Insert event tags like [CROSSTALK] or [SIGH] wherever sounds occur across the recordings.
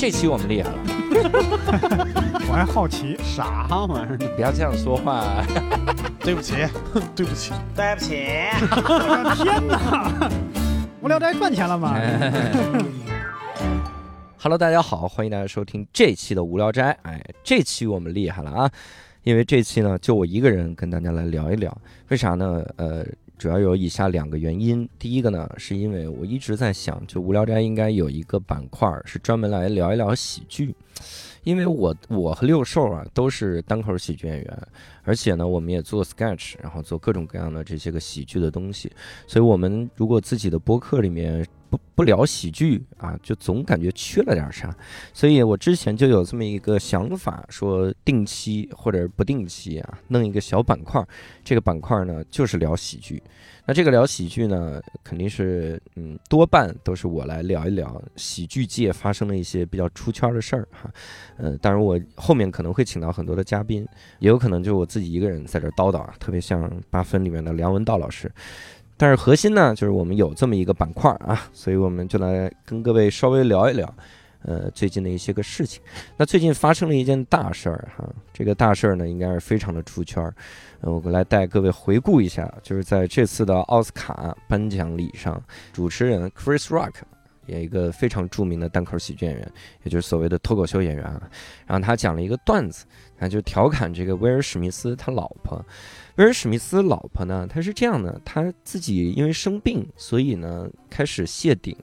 这期我们厉害了，[LAUGHS] 我还好奇，啥玩意儿？[LAUGHS] 不要这样说话。[LAUGHS] 对不起，对不起，对不起，我的天哪！无聊斋赚钱了吗？Hello，大家好，欢迎大家收听这期的无聊斋。哎，这期我们厉害了啊，因为这期呢就我一个人跟大家来聊一聊，为啥呢？呃，主要有以下两个原因。第一个呢，是因为我一直在想，就无聊斋应该有一个板块是专门来聊一聊喜剧。因为我我和六兽啊都是单口喜剧演员，而且呢，我们也做 sketch，然后做各种各样的这些个喜剧的东西，所以我们如果自己的播客里面不不聊喜剧啊，就总感觉缺了点啥。所以我之前就有这么一个想法，说定期或者不定期啊，弄一个小板块，这个板块呢就是聊喜剧。那这个聊喜剧呢，肯定是嗯，多半都是我来聊一聊喜剧界发生的一些比较出圈的事儿哈。呃，当然我后面可能会请到很多的嘉宾，也有可能就我自己一个人在这叨叨啊，特别像八分里面的梁文道老师。但是核心呢，就是我们有这么一个板块啊，所以我们就来跟各位稍微聊一聊，呃，最近的一些个事情。那最近发生了一件大事儿哈，这个大事儿呢，应该是非常的出圈儿。呃，我来带各位回顾一下，就是在这次的奥斯卡颁奖礼上，主持人 Chris Rock。有一个非常著名的单口喜剧演员，也就是所谓的脱口秀演员啊。然后他讲了一个段子，他就调侃这个威尔史密斯他老婆。威尔史密斯老婆呢，她是这样的，她自己因为生病，所以呢开始谢顶，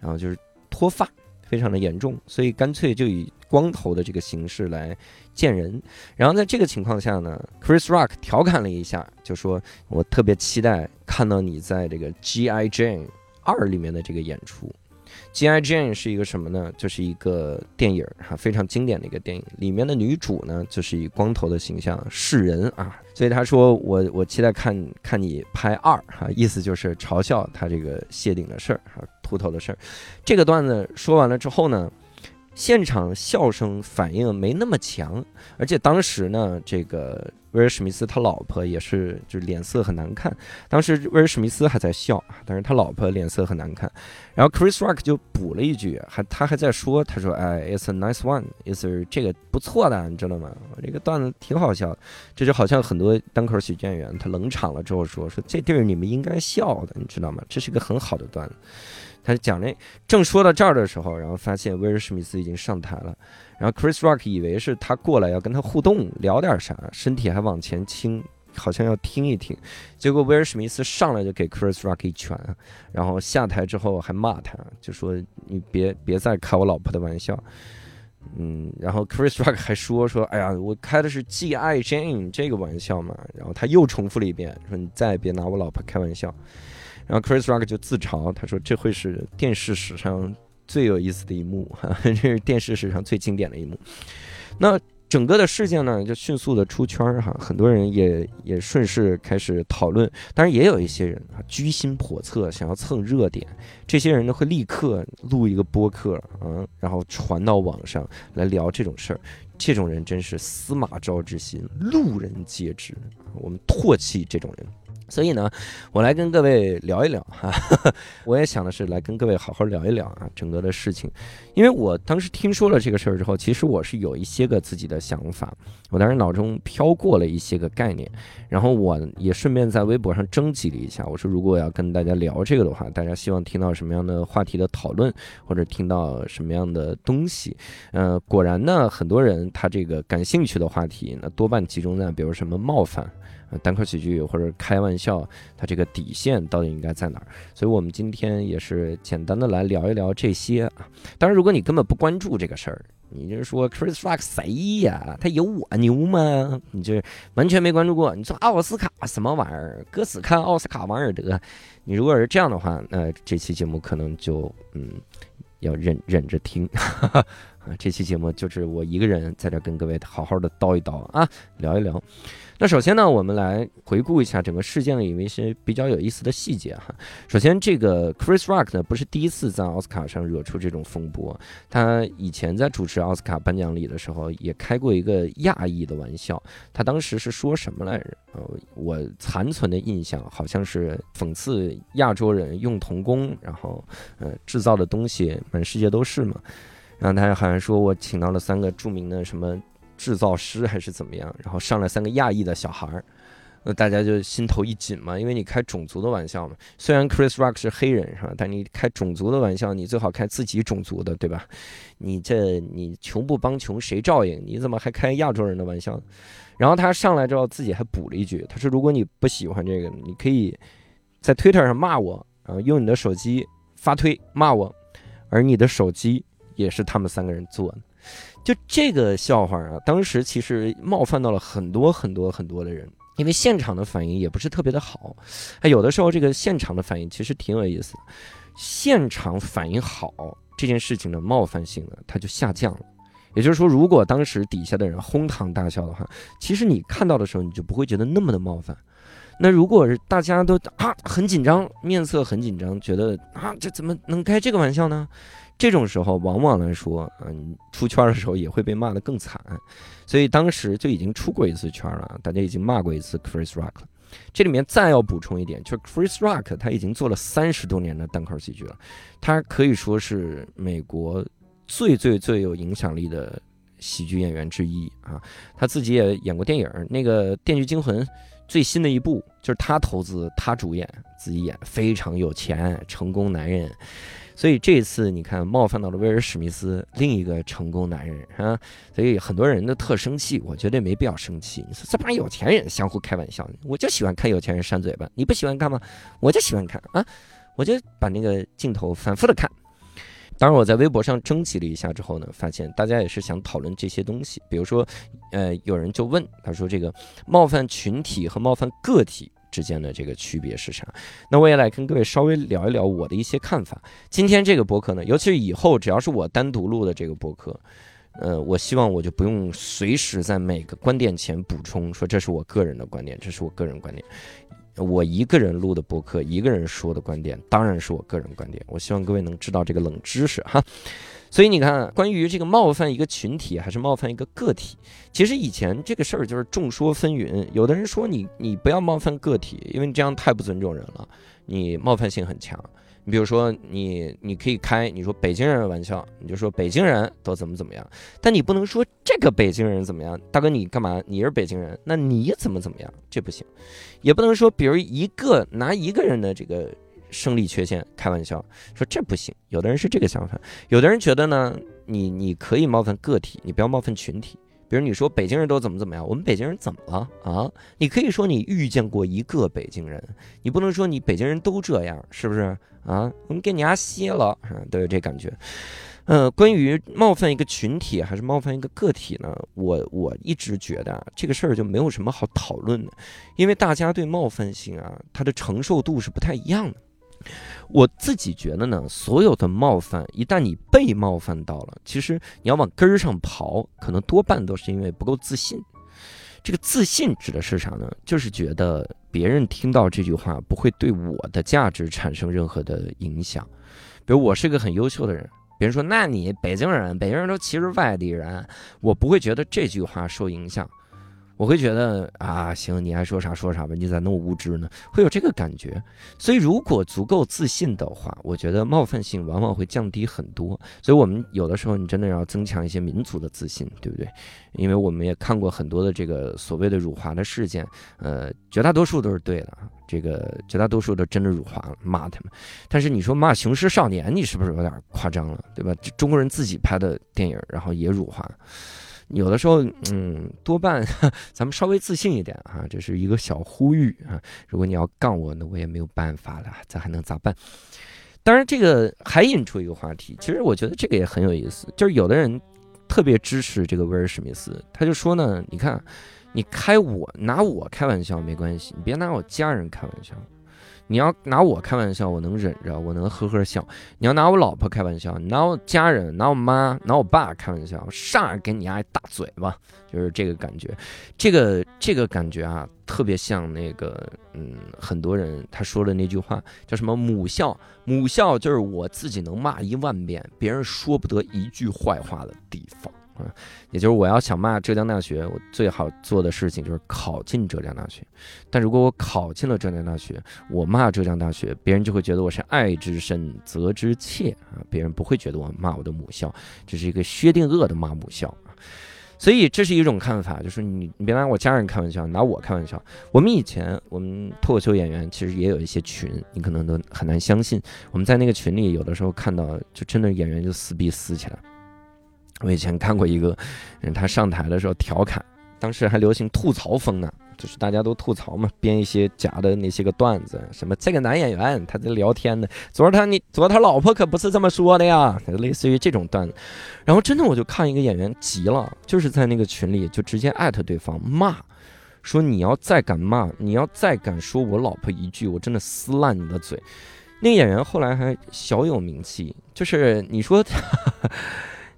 然后就是脱发，非常的严重，所以干脆就以光头的这个形式来见人。然后在这个情况下呢，Chris Rock 调侃了一下，就说：“我特别期待看到你在这个 G.I. Jane 二里面的这个演出。” G.I. Jane 是一个什么呢？就是一个电影哈，非常经典的一个电影。里面的女主呢，就是以光头的形象示人啊，所以他说我我期待看看你拍二哈，意思就是嘲笑他这个谢顶的事儿哈，秃头的事儿。这个段子说完了之后呢，现场笑声反应没那么强，而且当时呢，这个威尔史密斯他老婆也是就是脸色很难看。当时威尔史密斯还在笑，但是他老婆脸色很难看。然后 Chris Rock 就补了一句，还他还在说，他说：“哎，It's a nice one，意思是这个不错的，你知道吗？这个段子挺好笑的。这就好像很多单口喜剧演员，他冷场了之后说：说这地儿你们应该笑的，你知道吗？这是个很好的段子。他讲那正说到这儿的时候，然后发现威尔史密斯已经上台了，然后 Chris Rock 以为是他过来要跟他互动聊点啥，身体还往前倾。”好像要听一听，结果威尔史密斯上来就给 Chris Rock 一拳，然后下台之后还骂他，就说你别别再开我老婆的玩笑，嗯，然后 Chris Rock 还说说，哎呀，我开的是 G.I. Jane 这个玩笑嘛，然后他又重复了一遍，说你再也别拿我老婆开玩笑，然后 Chris Rock 就自嘲，他说这会是电视史上最有意思的一幕，哈，[LAUGHS] 这是电视史上最经典的一幕，那。整个的事件呢，就迅速的出圈儿哈，很多人也也顺势开始讨论，当然也有一些人啊居心叵测，想要蹭热点，这些人呢会立刻录一个播客啊，然后传到网上来聊这种事儿，这种人真是司马昭之心，路人皆知，我们唾弃这种人。所以呢，我来跟各位聊一聊 [LAUGHS] 哈，我也想的是来跟各位好好聊一聊啊，整个的事情，因为我当时听说了这个事儿之后，其实我是有一些个自己的想法，我当时脑中飘过了一些个概念，然后我也顺便在微博上征集了一下，我说如果要跟大家聊这个的话，大家希望听到什么样的话题的讨论，或者听到什么样的东西，呃，果然呢，很多人他这个感兴趣的话题，那多半集中在比如什么冒犯。单口喜剧或者开玩笑，它这个底线到底应该在哪儿？所以我们今天也是简单的来聊一聊这些啊。当然，如果你根本不关注这个事儿，你就是说 Chris Rock 谁呀？他有我牛吗？你这完全没关注过。你说奥斯卡什么玩意儿？哥只看奥斯卡王尔德。你如果是这样的话，那这期节目可能就嗯要忍忍着听。[LAUGHS] 啊，这期节目就是我一个人在这跟各位好好的叨一叨啊，聊一聊。那首先呢，我们来回顾一下整个事件里面一些比较有意思的细节哈。首先，这个 Chris Rock 呢不是第一次在奥斯卡上惹出这种风波，他以前在主持奥斯卡颁奖礼的时候也开过一个亚裔的玩笑。他当时是说什么来着？呃，我残存的印象好像是讽刺亚洲人用童工，然后呃制造的东西满世界都是嘛。然后他好像说我请到了三个著名的什么制造师还是怎么样，然后上来三个亚裔的小孩儿。那大家就心头一紧嘛，因为你开种族的玩笑嘛。虽然 Chris Rock 是黑人是吧，但你开种族的玩笑，你最好开自己种族的，对吧？你这你穷不帮穷谁照应？你怎么还开亚洲人的玩笑？然后他上来之后自己还补了一句，他说：“如果你不喜欢这个，你可以在 Twitter 上骂我，然后用你的手机发推骂我，而你的手机也是他们三个人做的。”就这个笑话啊，当时其实冒犯到了很多很多很多的人。因为现场的反应也不是特别的好，哎，有的时候这个现场的反应其实挺有意思的。现场反应好这件事情的冒犯性呢，它就下降了。也就是说，如果当时底下的人哄堂大笑的话，其实你看到的时候你就不会觉得那么的冒犯。那如果是大家都啊很紧张，面色很紧张，觉得啊这怎么能开这个玩笑呢？这种时候，往往来说，嗯，出圈的时候也会被骂得更惨，所以当时就已经出过一次圈了，大家已经骂过一次 Chris Rock 了。这里面再要补充一点，就是 Chris Rock 他已经做了三十多年的单口喜剧了，他可以说是美国最最最有影响力的喜剧演员之一啊。他自己也演过电影，那个《电锯惊魂》最新的一部就是他投资、他主演、自己演，非常有钱，成功男人。所以这次你看冒犯到了威尔史密斯，另一个成功男人啊，所以很多人都特生气，我觉得没必要生气。你说这帮有钱人相互开玩笑，我就喜欢看有钱人扇嘴巴，你不喜欢看吗？我就喜欢看啊，我就把那个镜头反复的看。当然我在微博上征集了一下之后呢，发现大家也是想讨论这些东西，比如说，呃，有人就问他说这个冒犯群体和冒犯个体。之间的这个区别是啥？那我也来跟各位稍微聊一聊我的一些看法。今天这个博客呢，尤其是以后只要是我单独录的这个博客，呃，我希望我就不用随时在每个观点前补充说这是我个人的观点，这是我个人观点。我一个人录的博客，一个人说的观点，当然是我个人观点。我希望各位能知道这个冷知识哈。所以你看，关于这个冒犯一个群体还是冒犯一个个体，其实以前这个事儿就是众说纷纭。有的人说你你不要冒犯个体，因为你这样太不尊重人了，你冒犯性很强。你比如说你你可以开你说北京人的玩笑，你就说北京人都怎么怎么样，但你不能说这个北京人怎么样，大哥你干嘛？你是北京人，那你怎么怎么样？这不行，也不能说比如一个拿一个人的这个。生理缺陷，开玩笑说这不行。有的人是这个想法，有的人觉得呢，你你可以冒犯个体，你不要冒犯群体。比如你说北京人都怎么怎么样，我们北京人怎么了啊？你可以说你遇见过一个北京人，你不能说你北京人都这样，是不是啊？我们给你丫歇了啊，都有这感觉。嗯，关于冒犯一个群体还是冒犯一个个体呢？我我一直觉得这个事儿就没有什么好讨论的，因为大家对冒犯性啊，它的承受度是不太一样的。我自己觉得呢，所有的冒犯，一旦你被冒犯到了，其实你要往根儿上刨，可能多半都是因为不够自信。这个自信指的是啥呢？就是觉得别人听到这句话不会对我的价值产生任何的影响。比如我是个很优秀的人，别人说那你北京人，北京人都歧视外地人，我不会觉得这句话受影响。我会觉得啊，行，你爱说啥说啥吧，你咋那么无知呢？会有这个感觉。所以，如果足够自信的话，我觉得冒犯性往往会降低很多。所以我们有的时候，你真的要增强一些民族的自信，对不对？因为我们也看过很多的这个所谓的辱华的事件，呃，绝大多数都是对的，这个绝大多数都真的辱华了，骂他们。但是你说骂《雄狮少年》，你是不是有点夸张了，对吧？中国人自己拍的电影，然后也辱华。有的时候，嗯，多半咱们稍微自信一点啊，这是一个小呼吁啊。如果你要杠我，那我也没有办法了，咱还能咋办？当然，这个还引出一个话题，其实我觉得这个也很有意思，就是有的人特别支持这个威尔史密斯，他就说呢，你看，你开我拿我开玩笑没关系，你别拿我家人开玩笑。你要拿我开玩笑，我能忍着，我能呵呵笑；你要拿我老婆开玩笑，拿我家人、拿我妈、拿我爸开玩笑，上来给你挨大嘴巴，[LAUGHS] 就是这个感觉。这个这个感觉啊，特别像那个，嗯，很多人他说的那句话叫什么“母校”？母校就是我自己能骂一万遍，别人说不得一句坏话的地方。啊，也就是我要想骂浙江大学，我最好做的事情就是考进浙江大学。但如果我考进了浙江大学，我骂浙江大学，别人就会觉得我是爱之深责之切啊，别人不会觉得我骂我的母校，这是一个薛定谔的骂母校啊。所以这是一种看法，就是你你别拿我家人开玩笑，拿我开玩笑。我们以前我们脱口秀演员其实也有一些群，你可能都很难相信。我们在那个群里，有的时候看到就真的演员就撕逼撕起来。我以前看过一个人，他上台的时候调侃，当时还流行吐槽风呢，就是大家都吐槽嘛，编一些假的那些个段子，什么这个男演员他在聊天呢，昨儿他你昨儿他老婆可不是这么说的呀，类似于这种段子。然后真的我就看一个演员急了，就是在那个群里就直接艾特对方骂，说你要再敢骂，你要再敢说我老婆一句，我真的撕烂你的嘴。那个演员后来还小有名气，就是你说。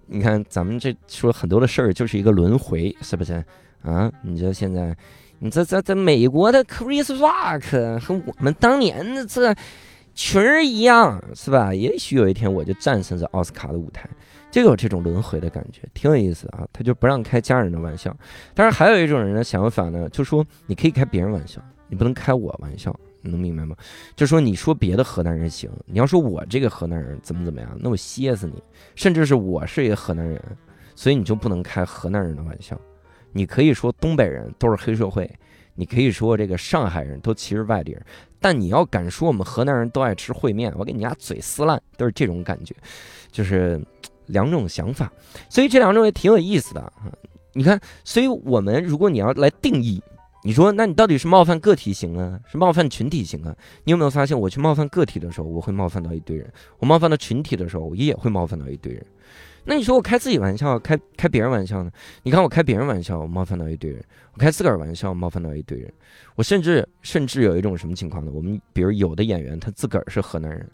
你看，咱们这说很多的事儿就是一个轮回，是不是啊？你这现在，你这这这美国的 Chris Rock 和我们当年的这群儿一样，是吧？也许有一天我就战胜这奥斯卡的舞台，就有这种轮回的感觉，挺有意思啊。他就不让开家人的玩笑，但是还有一种人的想法呢，就说你可以开别人玩笑，你不能开我玩笑。能明白吗？就说你说别的河南人行，你要说我这个河南人怎么怎么样，那我歇死你。甚至是我是一个河南人，所以你就不能开河南人的玩笑。你可以说东北人都是黑社会，你可以说这个上海人都歧视外地人，但你要敢说我们河南人都爱吃烩面，我给你家嘴撕烂，都是这种感觉，就是两种想法。所以这两种也挺有意思的。你看，所以我们如果你要来定义。你说，那你到底是冒犯个体型啊，是冒犯群体型啊？你有没有发现，我去冒犯个体的时候，我会冒犯到一堆人；我冒犯到群体的时候，我也会冒犯到一堆人。那你说我开自己玩笑，开开别人玩笑呢？你看我开别人玩笑，我冒犯到一堆人；我开自个儿玩笑，冒犯到一堆人。我甚至甚至有一种什么情况呢？我们比如有的演员，他自个儿是河南人。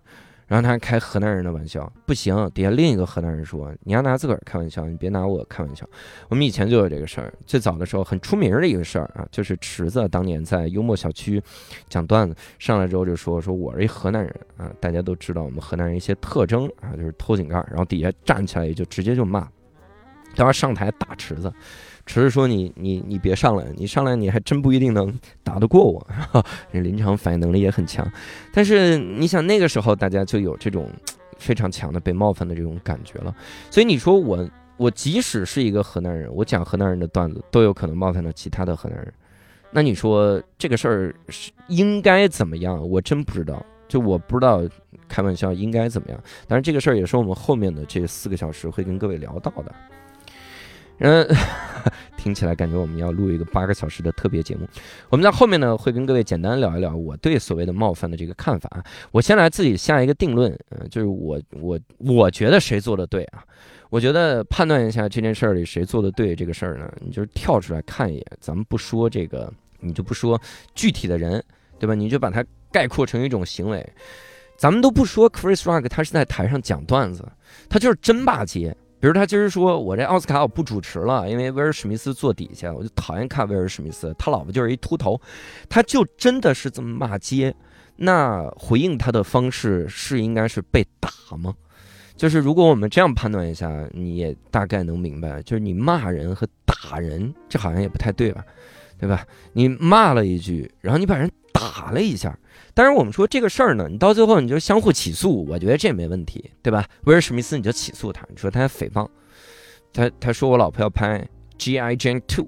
然后他还开河南人的玩笑，不行。底下另一个河南人说：“你要拿自个儿开玩笑，你别拿我开玩笑。”我们以前就有这个事儿，最早的时候很出名的一个事儿啊，就是池子当年在幽默小区讲段子，上来之后就说：“说我是一河南人啊，大家都知道我们河南人一些特征啊，就是偷井盖。”然后底下站起来也就直接就骂，待会上台打池子。只是说：“你你你别上来，你上来你还真不一定能打得过我。这临场反应能力也很强，但是你想那个时候大家就有这种非常强的被冒犯的这种感觉了。所以你说我我即使是一个河南人，我讲河南人的段子都有可能冒犯到其他的河南人。那你说这个事儿是应该怎么样？我真不知道，就我不知道开玩笑应该怎么样。但是这个事儿也是我们后面的这四个小时会跟各位聊到的。”嗯，[LAUGHS] 听起来感觉我们要录一个八个小时的特别节目。我们在后面呢会跟各位简单聊一聊我对所谓的冒犯的这个看法。我先来自己下一个定论，嗯，就是我我我觉得谁做的对啊？我觉得判断一下这件事儿里谁做的对这个事儿呢？你就是跳出来看一眼，咱们不说这个，你就不说具体的人，对吧？你就把它概括成一种行为。咱们都不说 Chris Rock，他是在台上讲段子，他就是真霸街。比如他今儿说，我这奥斯卡我不主持了，因为威尔史密斯坐底下，我就讨厌看威尔史密斯，他老婆就是一秃头，他就真的是这么骂街。那回应他的方式是应该是被打吗？就是如果我们这样判断一下，你也大概能明白，就是你骂人和打人，这好像也不太对吧？对吧？你骂了一句，然后你把人打了一下。当然，我们说这个事儿呢，你到最后你就相互起诉，我觉得这没问题，对吧？威尔史密斯你就起诉他，你说他诽谤，他他说我老婆要拍《G.I. Jane Two》，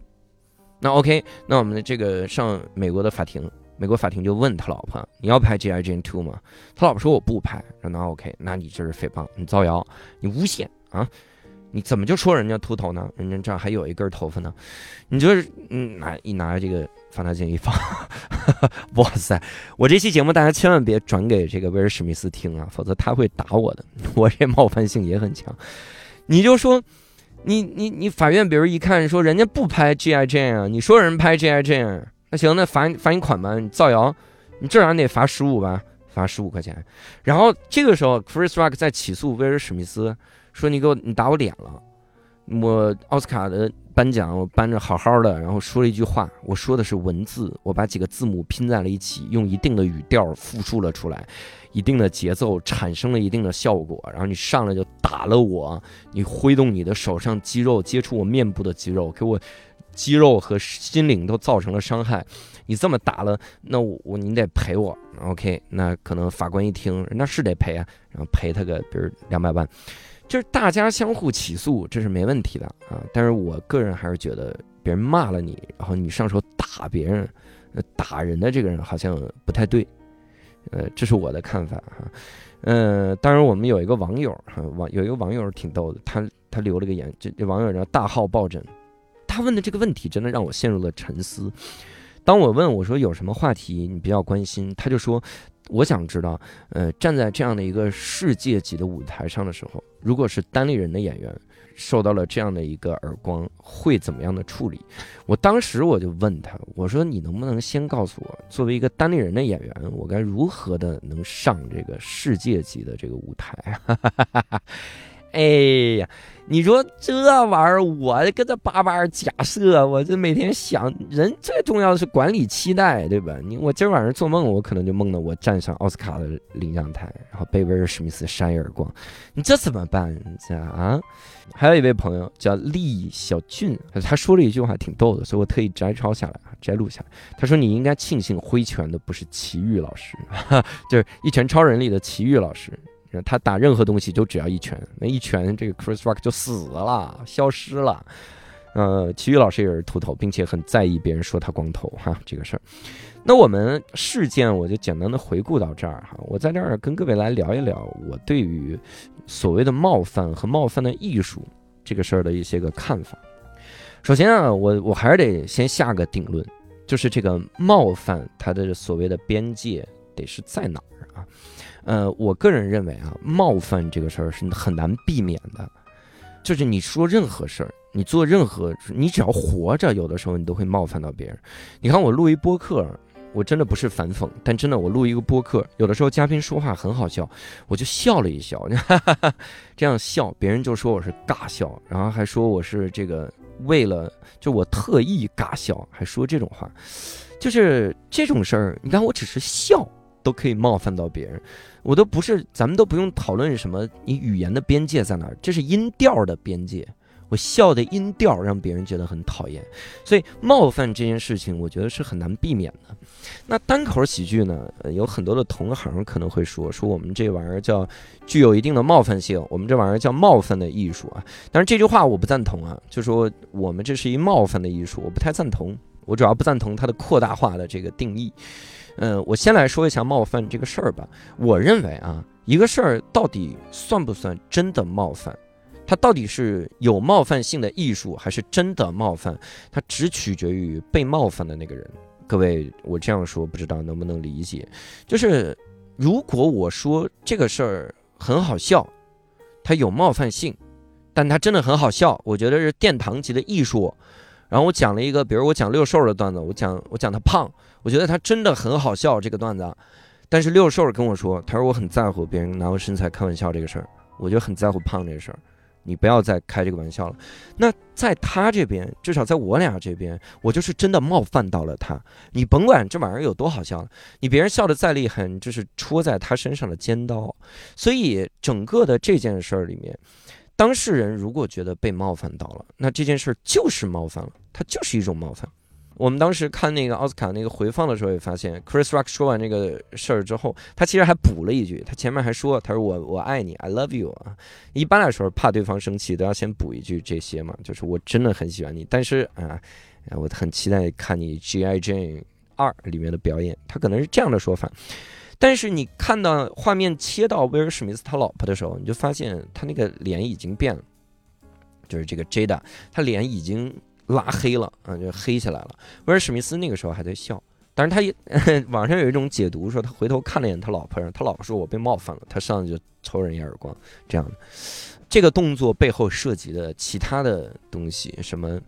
那 OK，那我们的这个上美国的法庭，美国法庭就问他老婆，你要拍《G.I. Jane Two》吗？他老婆说我不拍，那 OK，那你这是诽谤，你造谣，你诬陷啊。你怎么就说人家秃头呢？人家这儿还有一根头发呢，你就是嗯拿一拿这个放大镜一放，[LAUGHS] 哇塞！我这期节目大家千万别转给这个威尔史密斯听啊，否则他会打我的。我这冒犯性也很强。你就说，你你你法院比如一看说人家不拍 G I J 啊，你说人拍 G I J，那行那罚罚你款吧，你造谣，你至少得罚十五吧，罚十五块钱。然后这个时候，Chris Rock 在起诉威尔史密斯。说你给我，你打我脸了，我奥斯卡的颁奖，我颁着好好的，然后说了一句话，我说的是文字，我把几个字母拼在了一起，用一定的语调复述了出来，一定的节奏产生了一定的效果，然后你上来就打了我，你挥动你的手上肌肉接触我面部的肌肉，给我肌肉和心灵都造成了伤害，你这么打了，那我我你得赔我，OK？那可能法官一听，那是得赔啊，然后赔他个比如两百万。就是大家相互起诉，这是没问题的啊。但是我个人还是觉得，别人骂了你，然后你上手打别人，打人的这个人好像不太对。呃，这是我的看法哈。嗯，当然我们有一个网友哈，网有一个网友挺逗的，他他留了个言，这这网友叫大号抱枕，他问的这个问题真的让我陷入了沉思。当我问我说有什么话题你比较关心，他就说。我想知道，呃，站在这样的一个世界级的舞台上的时候，如果是单立人的演员受到了这样的一个耳光，会怎么样的处理？我当时我就问他，我说你能不能先告诉我，作为一个单立人的演员，我该如何的能上这个世界级的这个舞台？哎呀！你说这玩意儿，我跟这叭叭假设，我这每天想，人最重要的是管理期待，对吧？你我今晚上做梦，我可能就梦到我站上奥斯卡的领奖台，然后被威尔史密斯扇一耳光，你这怎么办？这啊？还有一位朋友叫厉小俊，他说了一句话挺逗的，所以我特意摘抄下来啊摘录下来。他说：“你应该庆幸挥拳的不是齐豫老师，就是《一拳超人》里的齐豫老师。”他打任何东西就只要一拳，那一拳这个 Chris Rock 就死了，消失了。呃，齐豫老师也是秃头，并且很在意别人说他光头哈这个事儿。那我们事件我就简单的回顾到这儿哈，我在这儿跟各位来聊一聊我对于所谓的冒犯和冒犯的艺术这个事儿的一些个看法。首先啊，我我还是得先下个定论，就是这个冒犯它的所谓的边界得是在哪啊？呃，我个人认为啊，冒犯这个事儿是很难避免的，就是你说任何事儿，你做任何，你只要活着，有的时候你都会冒犯到别人。你看我录一播客，我真的不是反讽，但真的我录一个播客，有的时候嘉宾说话很好笑，我就笑了一笑，[LAUGHS] 这样笑，别人就说我是尬笑，然后还说我是这个为了就我特意尬笑，还说这种话，就是这种事儿，你看我只是笑。都可以冒犯到别人，我都不是，咱们都不用讨论什么，你语言的边界在哪儿？这是音调的边界。我笑的音调让别人觉得很讨厌，所以冒犯这件事情，我觉得是很难避免的。那单口喜剧呢？有很多的同行可能会说，说我们这玩意儿叫具有一定的冒犯性，我们这玩意儿叫冒犯的艺术啊。但是这句话我不赞同啊，就说我们这是一冒犯的艺术，我不太赞同。我主要不赞同它的扩大化的这个定义。嗯，我先来说一下冒犯这个事儿吧。我认为啊，一个事儿到底算不算真的冒犯，它到底是有冒犯性的艺术，还是真的冒犯，它只取决于被冒犯的那个人。各位，我这样说不知道能不能理解？就是如果我说这个事儿很好笑，它有冒犯性，但它真的很好笑，我觉得是殿堂级的艺术。然后我讲了一个，比如我讲六兽的段子，我讲我讲他胖，我觉得他真的很好笑这个段子，但是六兽跟我说，他说我很在乎别人拿我身材开玩笑这个事儿，我就很在乎胖这个事儿，你不要再开这个玩笑了。那在他这边，至少在我俩这边，我就是真的冒犯到了他。你甭管这玩意儿有多好笑，你别人笑的再厉害，你就是戳在他身上的尖刀。所以整个的这件事儿里面。当事人如果觉得被冒犯到了，那这件事儿就是冒犯了，它就是一种冒犯。我们当时看那个奥斯卡那个回放的时候，也发现 Chris Rock 说完这个事儿之后，他其实还补了一句，他前面还说，他说我我爱你，I love you 啊。一般来说，怕对方生气，都要先补一句这些嘛，就是我真的很喜欢你，但是啊，我很期待看你 G I J 二里面的表演，他可能是这样的说法。但是你看到画面切到威尔史密斯他老婆的时候，你就发现他那个脸已经变了，就是这个 Jada，他脸已经拉黑了啊，就黑起来了。威尔史密斯那个时候还在笑，但是他也 [LAUGHS] 网上有一种解读说，他回头看了一眼他老婆，他老婆说我被冒犯了，他上去就抽人一耳光，这样的。这个动作背后涉及的其他的东西，什么？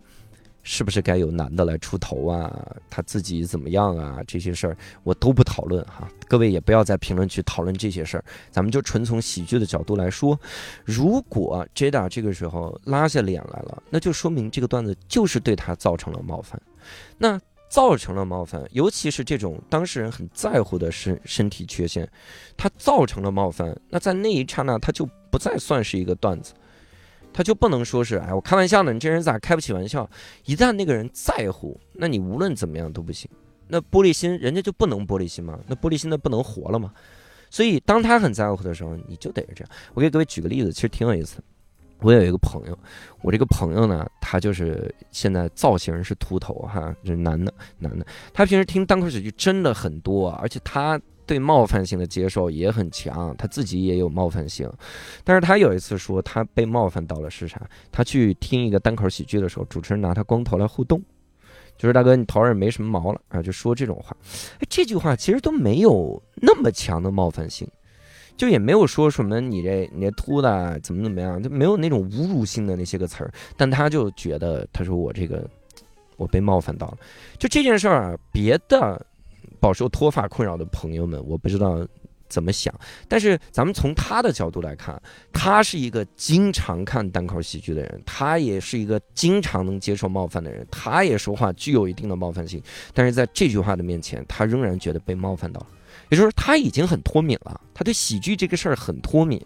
是不是该有男的来出头啊？他自己怎么样啊？这些事儿我都不讨论哈。各位也不要在评论区讨论这些事儿，咱们就纯从喜剧的角度来说。如果 Jada 这个时候拉下脸来了，那就说明这个段子就是对他造成了冒犯。那造成了冒犯，尤其是这种当事人很在乎的身身体缺陷，他造成了冒犯，那在那一刹那他就不再算是一个段子。他就不能说是哎，我开玩笑呢，你这人咋开不起玩笑？一旦那个人在乎，那你无论怎么样都不行。那玻璃心，人家就不能玻璃心吗？那玻璃心的不能活了吗？所以当他很在乎的时候，你就得是这样。我给各位举个例子，其实挺有意思的。我有一个朋友，我这个朋友呢，他就是现在造型是秃头哈，就是男的，男的。他平时听单口喜剧真的很多，而且他。对冒犯性的接受也很强，他自己也有冒犯性，但是他有一次说他被冒犯到了是啥？他去听一个单口喜剧的时候，主持人拿他光头来互动，就是大哥你头上也没什么毛了啊，就说这种话。哎，这句话其实都没有那么强的冒犯性，就也没有说什么你这你这秃的怎么怎么样，就没有那种侮辱性的那些个词儿。但他就觉得他说我这个我被冒犯到了，就这件事儿啊，别的。饱受脱发困扰的朋友们，我不知道怎么想，但是咱们从他的角度来看，他是一个经常看单口喜剧的人，他也是一个经常能接受冒犯的人，他也说话具有一定的冒犯性，但是在这句话的面前，他仍然觉得被冒犯到了，也就是他已经很脱敏了，他对喜剧这个事儿很脱敏。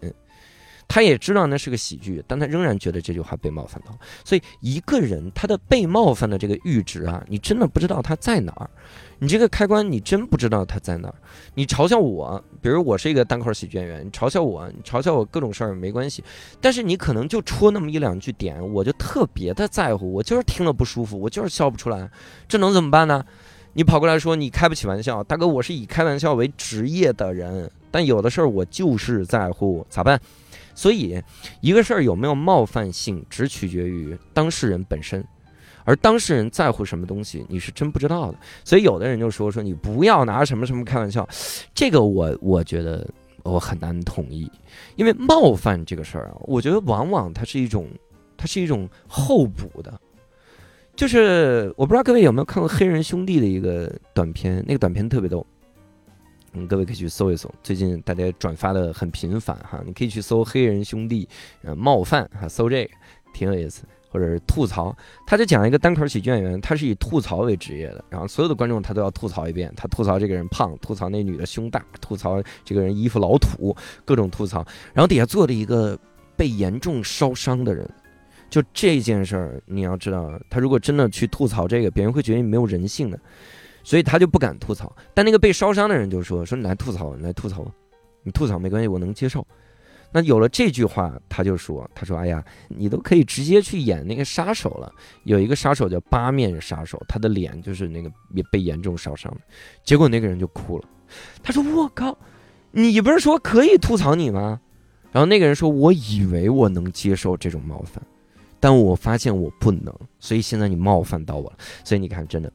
他也知道那是个喜剧，但他仍然觉得这句话被冒犯到。所以一个人他的被冒犯的这个阈值啊，你真的不知道他在哪儿。你这个开关你真不知道他在哪儿。你嘲笑我，比如我是一个单口喜剧演员，你嘲笑我，你嘲笑我各种事儿没关系。但是你可能就戳那么一两句点，我就特别的在乎，我就是听了不舒服，我就是笑不出来。这能怎么办呢？你跑过来说你开不起玩笑，大哥，我是以开玩笑为职业的人，但有的事儿我就是在乎，咋办？所以，一个事儿有没有冒犯性，只取决于当事人本身，而当事人在乎什么东西，你是真不知道的。所以，有的人就说说你不要拿什么什么开玩笑，这个我我觉得我很难同意，因为冒犯这个事儿啊，我觉得往往它是一种，它是一种后补的，就是我不知道各位有没有看过黑人兄弟的一个短片，那个短片特别逗。嗯，各位可以去搜一搜，最近大家转发的很频繁哈，你可以去搜“黑人兄弟”呃冒犯哈，搜这个挺有意思，或者是吐槽，他就讲一个单口喜剧演员，他是以吐槽为职业的，然后所有的观众他都要吐槽一遍，他吐槽这个人胖，吐槽那女的胸大，吐槽这个人衣服老土，各种吐槽，然后底下坐着一个被严重烧伤的人，就这件事儿你要知道，他如果真的去吐槽这个，别人会觉得你没有人性的。所以他就不敢吐槽，但那个被烧伤的人就说：“说你来吐槽，你来吐槽，你吐槽没关系，我能接受。”那有了这句话，他就说：“他说，哎呀，你都可以直接去演那个杀手了。有一个杀手叫八面杀手，他的脸就是那个也被严重烧伤的。结果那个人就哭了，他说：我靠，你不是说可以吐槽你吗？然后那个人说：我以为我能接受这种冒犯，但我发现我不能，所以现在你冒犯到我了。所以你看，真的。”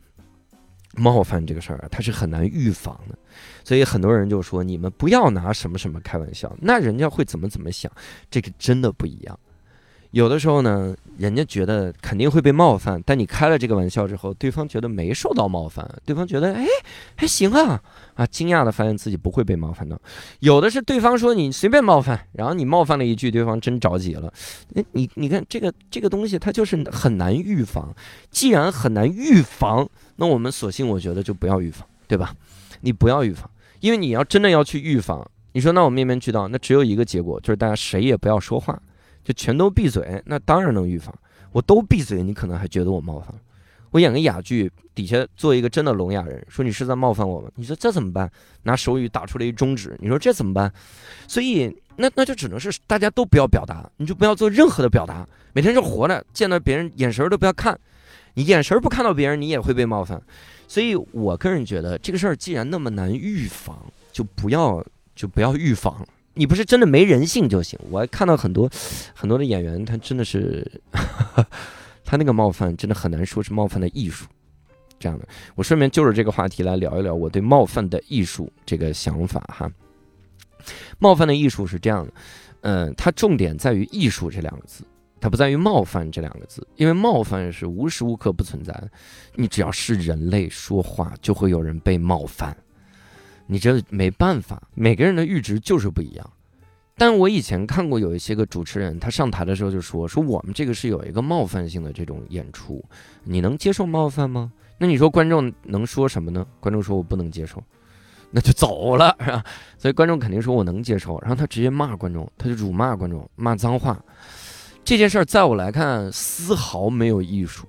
冒犯这个事儿啊，它是很难预防的，所以很多人就说你们不要拿什么什么开玩笑，那人家会怎么怎么想，这个真的不一样。有的时候呢，人家觉得肯定会被冒犯，但你开了这个玩笑之后，对方觉得没受到冒犯，对方觉得哎还行啊啊，惊讶的发现自己不会被冒犯到。有的是对方说你随便冒犯，然后你冒犯了一句，对方真着急了。你你看这个这个东西，它就是很难预防。既然很难预防。那我们索性，我觉得就不要预防，对吧？你不要预防，因为你要真的要去预防，你说那我面面俱到，那只有一个结果，就是大家谁也不要说话，就全都闭嘴。那当然能预防。我都闭嘴，你可能还觉得我冒犯。我演个哑剧，底下做一个真的聋哑人，说你是在冒犯我吗？你说这怎么办？拿手语打出了一中指，你说这怎么办？所以那那就只能是大家都不要表达，你就不要做任何的表达，每天就活着，见到别人眼神都不要看。你眼神不看到别人，你也会被冒犯，所以我个人觉得这个事儿既然那么难预防，就不要就不要预防。你不是真的没人性就行。我看到很多很多的演员，他真的是，[LAUGHS] 他那个冒犯真的很难说是冒犯的艺术。这样的，我顺便就着这个话题来聊一聊我对冒犯的艺术这个想法哈。冒犯的艺术是这样的，嗯，它重点在于“艺术”这两个字。它不在于冒犯这两个字，因为冒犯是无时无刻不存在的。你只要是人类说话，就会有人被冒犯，你这没办法，每个人的阈值就是不一样。但我以前看过有一些个主持人，他上台的时候就说：“说我们这个是有一个冒犯性的这种演出，你能接受冒犯吗？”那你说观众能说什么呢？观众说我不能接受，那就走了，[LAUGHS] 是吧？所以观众肯定说我能接受，然后他直接骂观众，他就辱骂观众，骂脏话。这件事儿在我来看丝毫没有艺术。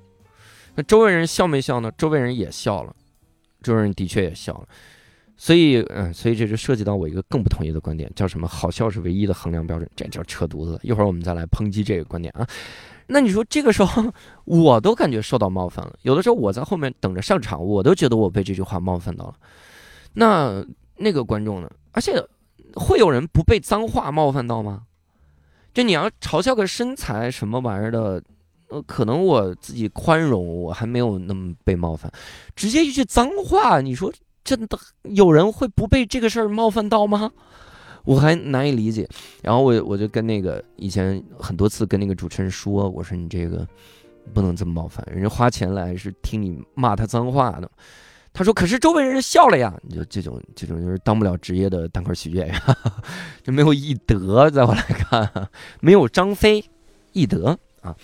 那周围人笑没笑呢？周围人也笑了，周围人的确也笑了。所以，嗯，所以这就涉及到我一个更不同意的观点，叫什么？好笑是唯一的衡量标准，这叫扯犊子。一会儿我们再来抨击这个观点啊。那你说这个时候，我都感觉受到冒犯了。有的时候我在后面等着上场，我都觉得我被这句话冒犯到了。那那个观众呢？而且会有人不被脏话冒犯到吗？就你要嘲笑个身材什么玩意儿的，呃，可能我自己宽容，我还没有那么被冒犯。直接一句脏话，你说真的有人会不被这个事儿冒犯到吗？我还难以理解，然后我我就跟那个以前很多次跟那个主持人说，我说你这个不能这么冒犯，人家花钱来是听你骂他脏话的。他说：“可是周围人笑了呀，你就这种这种就是当不了职业的单口喜剧演员，[LAUGHS] 就没有艺德，在我来看，没有张飞艺德啊。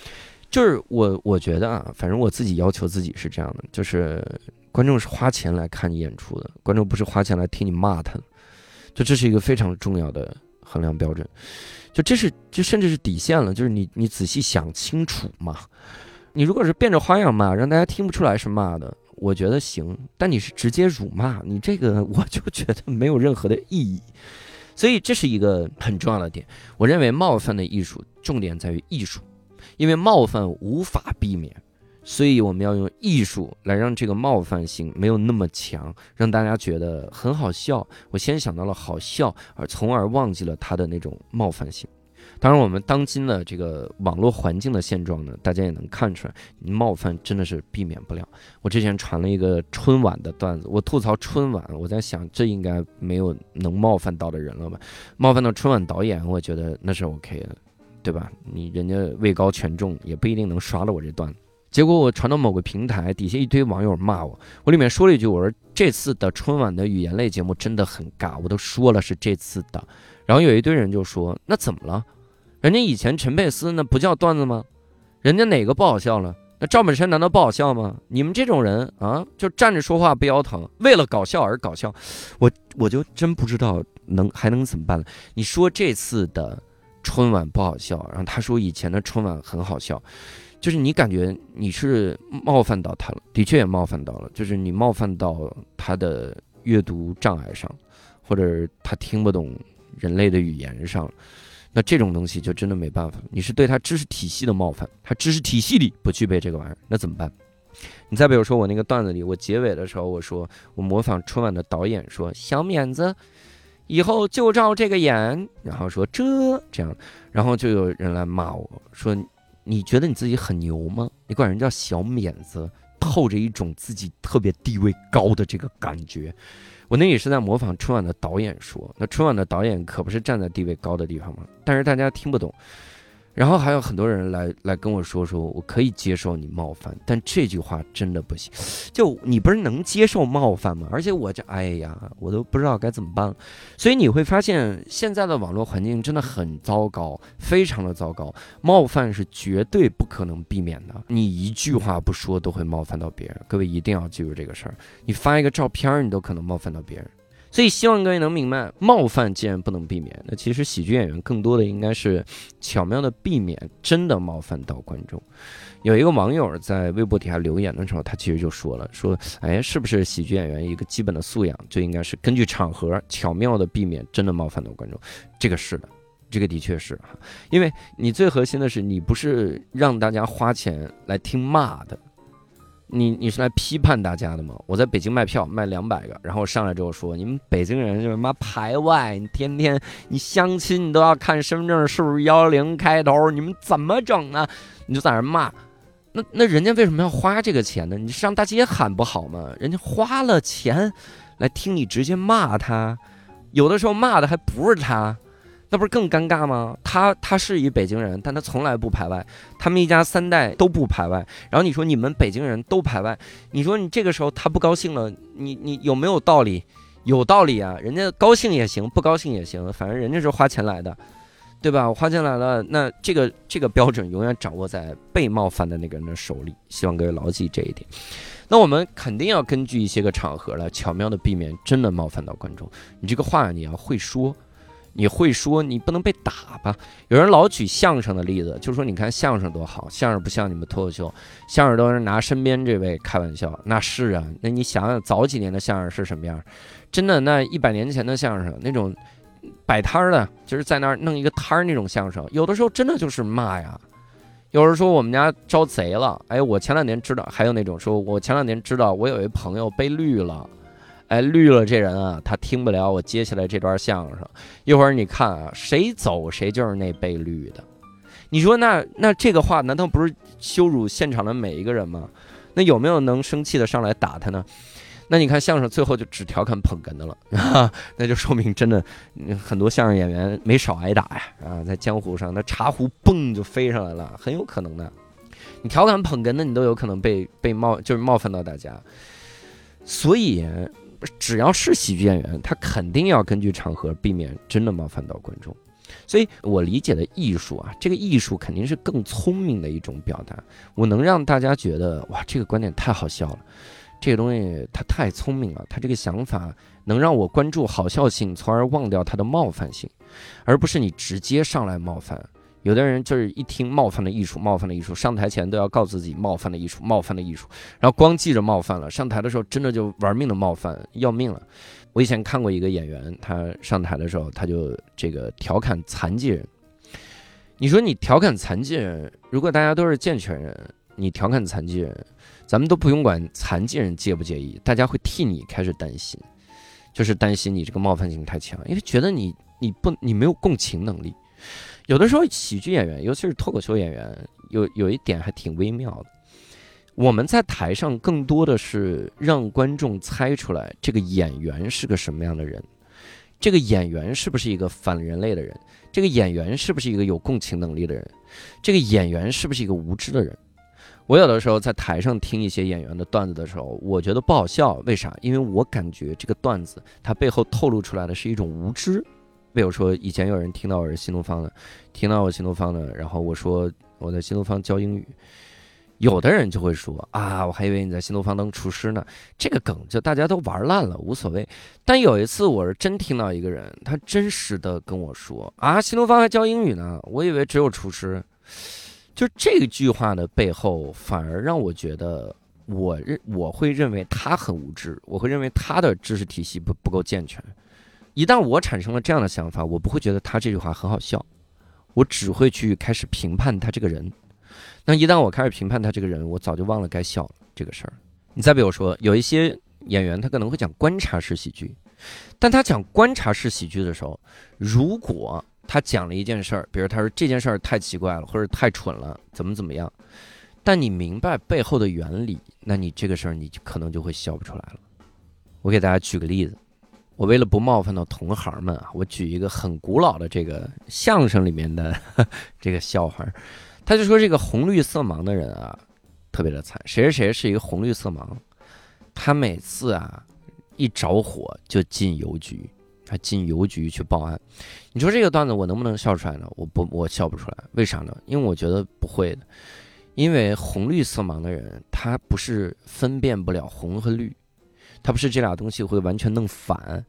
就是我我觉得啊，反正我自己要求自己是这样的，就是观众是花钱来看你演出的，观众不是花钱来听你骂他的。”就这是一个非常重要的衡量标准，就这是就甚至是底线了。就是你你仔细想清楚嘛，你如果是变着花样骂，让大家听不出来是骂的，我觉得行。但你是直接辱骂，你这个我就觉得没有任何的意义。所以这是一个很重要的点。我认为冒犯的艺术重点在于艺术，因为冒犯无法避免。所以我们要用艺术来让这个冒犯性没有那么强，让大家觉得很好笑。我先想到了好笑，而从而忘记了它的那种冒犯性。当然，我们当今的这个网络环境的现状呢，大家也能看出来，冒犯真的是避免不了。我之前传了一个春晚的段子，我吐槽春晚，我在想这应该没有能冒犯到的人了吧？冒犯到春晚导演，我觉得那是 OK 的，对吧？你人家位高权重，也不一定能刷了我这段子。结果我传到某个平台，底下一堆网友骂我。我里面说了一句：“我说这次的春晚的语言类节目真的很尬。”我都说了是这次的。然后有一堆人就说：“那怎么了？人家以前陈佩斯那不叫段子吗？人家哪个不好笑了？那赵本山难道不好笑吗？你们这种人啊，就站着说话不腰疼，为了搞笑而搞笑。我我就真不知道能还能怎么办了。你说这次的春晚不好笑，然后他说以前的春晚很好笑。”就是你感觉你是冒犯到他了，的确也冒犯到了。就是你冒犯到他的阅读障碍上，或者他听不懂人类的语言上，那这种东西就真的没办法。你是对他知识体系的冒犯，他知识体系里不具备这个玩意儿，那怎么办？你再比如说我那个段子里，我结尾的时候我说我模仿春晚的导演说小免子以后就照这个演，然后说这这样，然后就有人来骂我说。你觉得你自己很牛吗？你管人叫小免子，透着一种自己特别地位高的这个感觉。我那也是在模仿春晚的导演说，那春晚的导演可不是站在地位高的地方吗？但是大家听不懂。然后还有很多人来来跟我说说，我可以接受你冒犯，但这句话真的不行。就你不是能接受冒犯吗？而且我这，哎呀，我都不知道该怎么办。所以你会发现，现在的网络环境真的很糟糕，非常的糟糕。冒犯是绝对不可能避免的，你一句话不说都会冒犯到别人。各位一定要记住这个事儿，你发一个照片，你都可能冒犯到别人。所以希望各位能明白，冒犯既然不能避免，那其实喜剧演员更多的应该是巧妙的避免真的冒犯到观众。有一个网友在微博底下留言的时候，他其实就说了：“说哎，是不是喜剧演员一个基本的素养就应该是根据场合巧妙的避免真的冒犯到观众？”这个是的，这个的确是哈，因为你最核心的是你不是让大家花钱来听骂的。你你是来批判大家的吗？我在北京卖票卖两百个，然后上来之后说你们北京人就是妈排外，你天天你相亲你都要看身份证是不是幺零开头，你们怎么整呢？你就在那骂，那那人家为什么要花这个钱呢？你上大街喊不好吗？人家花了钱来听你直接骂他，有的时候骂的还不是他。那不是更尴尬吗？他他是一北京人，但他从来不排外，他们一家三代都不排外。然后你说你们北京人都排外，你说你这个时候他不高兴了，你你有没有道理？有道理啊，人家高兴也行，不高兴也行，反正人家是花钱来的，对吧？我花钱来了，那这个这个标准永远掌握在被冒犯的那个人的手里。希望各位牢记这一点。那我们肯定要根据一些个场合来巧妙的避免真的冒犯到观众。你这个话你要会说。你会说，你不能被打吧？有人老举相声的例子，就说你看相声多好，相声不像你们脱口秀，相声都是拿身边这位开玩笑。那是啊，那你想想早几年的相声是什么样？真的，那一百年前的相声，那种摆摊儿的，就是在那儿弄一个摊儿那种相声，有的时候真的就是骂呀。有人说我们家招贼了，哎，我前两年知道，还有那种说我前两年知道我有一朋友被绿了。哎，绿了这人啊，他听不了我接下来这段相声。一会儿你看啊，谁走谁就是那被绿的。你说那那这个话难道不是羞辱现场的每一个人吗？那有没有能生气的上来打他呢？那你看相声最后就只调侃捧哏的了啊，[LAUGHS] 那就说明真的很多相声演员没少挨打呀啊，在江湖上那茶壶嘣就飞上来了，很有可能的。你调侃捧哏的，你都有可能被被冒就是冒犯到大家，所以。只要是喜剧演员，他肯定要根据场合避免真的冒犯到观众。所以我理解的艺术啊，这个艺术肯定是更聪明的一种表达。我能让大家觉得哇，这个观点太好笑了，这个东西它太聪明了，它这个想法能让我关注好笑性，从而忘掉它的冒犯性，而不是你直接上来冒犯。有的人就是一听冒犯的艺术，冒犯的艺术，上台前都要告诉自己冒犯的艺术，冒犯的艺术，然后光记着冒犯了，上台的时候真的就玩命的冒犯，要命了。我以前看过一个演员，他上台的时候他就这个调侃残疾人。你说你调侃残疾人，如果大家都是健全人，你调侃残疾人，咱们都不用管残疾人介不介意，大家会替你开始担心，就是担心你这个冒犯性太强，因为觉得你你不你没有共情能力。有的时候，喜剧演员，尤其是脱口秀演员，有有一点还挺微妙的。我们在台上更多的是让观众猜出来这个演员是个什么样的人，这个演员是不是一个反人类的人，这个演员是不是一个有共情能力的人，这个演员是不是一个无知的人。我有的时候在台上听一些演员的段子的时候，我觉得不好笑，为啥？因为我感觉这个段子它背后透露出来的是一种无知。比如说，以前有人听到我是新东方的，听到我新东方的，然后我说我在新东方教英语，有的人就会说啊，我还以为你在新东方当厨师呢。这个梗就大家都玩烂了，无所谓。但有一次我是真听到一个人，他真实的跟我说啊，新东方还教英语呢，我以为只有厨师。就这句话的背后，反而让我觉得，我认我会认为他很无知，我会认为他的知识体系不不够健全。一旦我产生了这样的想法，我不会觉得他这句话很好笑，我只会去开始评判他这个人。那一旦我开始评判他这个人，我早就忘了该笑这个事儿。你再比如说，有一些演员他可能会讲观察式喜剧，但他讲观察式喜剧的时候，如果他讲了一件事儿，比如他说这件事儿太奇怪了，或者太蠢了，怎么怎么样，但你明白背后的原理，那你这个事儿你可能就会笑不出来了。我给大家举个例子。我为了不冒犯到同行们啊，我举一个很古老的这个相声里面的 [LAUGHS] 这个笑话，他就说这个红绿色盲的人啊，特别的惨。谁谁谁是一个红绿色盲，他每次啊一着火就进邮局，他进邮局去报案。你说这个段子我能不能笑出来呢？我不，我笑不出来。为啥呢？因为我觉得不会的，因为红绿色盲的人他不是分辨不了红和绿。他不是这俩东西会完全弄反，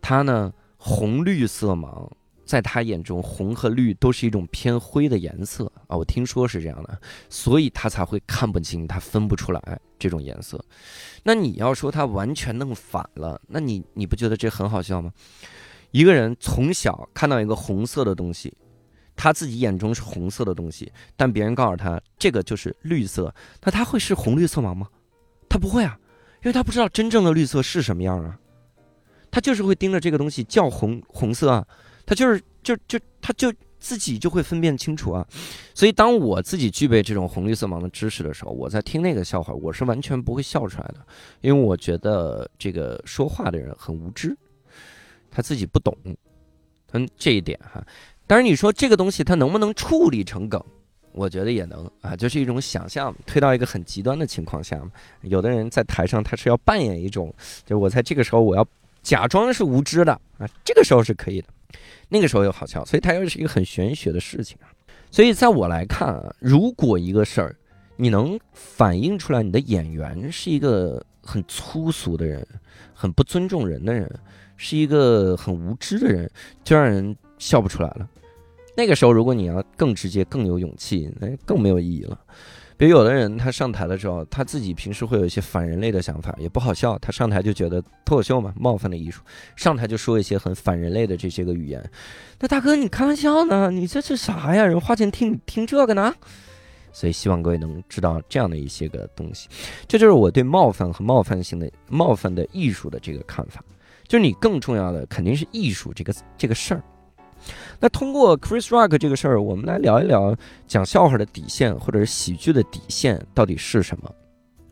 他呢红绿色盲，在他眼中红和绿都是一种偏灰的颜色啊，我听说是这样的，所以他才会看不清，他分不出来这种颜色。那你要说他完全弄反了，那你你不觉得这很好笑吗？一个人从小看到一个红色的东西，他自己眼中是红色的东西，但别人告诉他这个就是绿色，那他会是红绿色盲吗？他不会啊。因为他不知道真正的绿色是什么样啊，他就是会盯着这个东西叫红红色啊，他就是就就他就自己就会分辨清楚啊，所以当我自己具备这种红绿色盲的知识的时候，我在听那个笑话，我是完全不会笑出来的，因为我觉得这个说话的人很无知，他自己不懂，嗯，这一点哈，当然你说这个东西它能不能处理成梗？我觉得也能啊，就是一种想象，推到一个很极端的情况下有的人在台上他是要扮演一种，就是我在这个时候我要假装是无知的啊，这个时候是可以的，那个时候又好笑，所以它又是一个很玄学的事情啊。所以在我来看啊，如果一个事儿你能反映出来，你的演员是一个很粗俗的人，很不尊重人的人。是一个很无知的人，就让人笑不出来了。那个时候，如果你要更直接、更有勇气，那更没有意义了。比如有的人，他上台的时候，他自己平时会有一些反人类的想法，也不好笑。他上台就觉得脱口秀嘛，冒犯的艺术，上台就说一些很反人类的这些个语言。那大哥，你开玩笑呢？你这是啥呀？人花钱听听这个呢？所以希望各位能知道这样的一些个东西。这就是我对冒犯和冒犯性的冒犯的艺术的这个看法。就是你更重要的肯定是艺术这个这个事儿。那通过 Chris Rock 这个事儿，我们来聊一聊讲笑话的底线，或者是喜剧的底线到底是什么？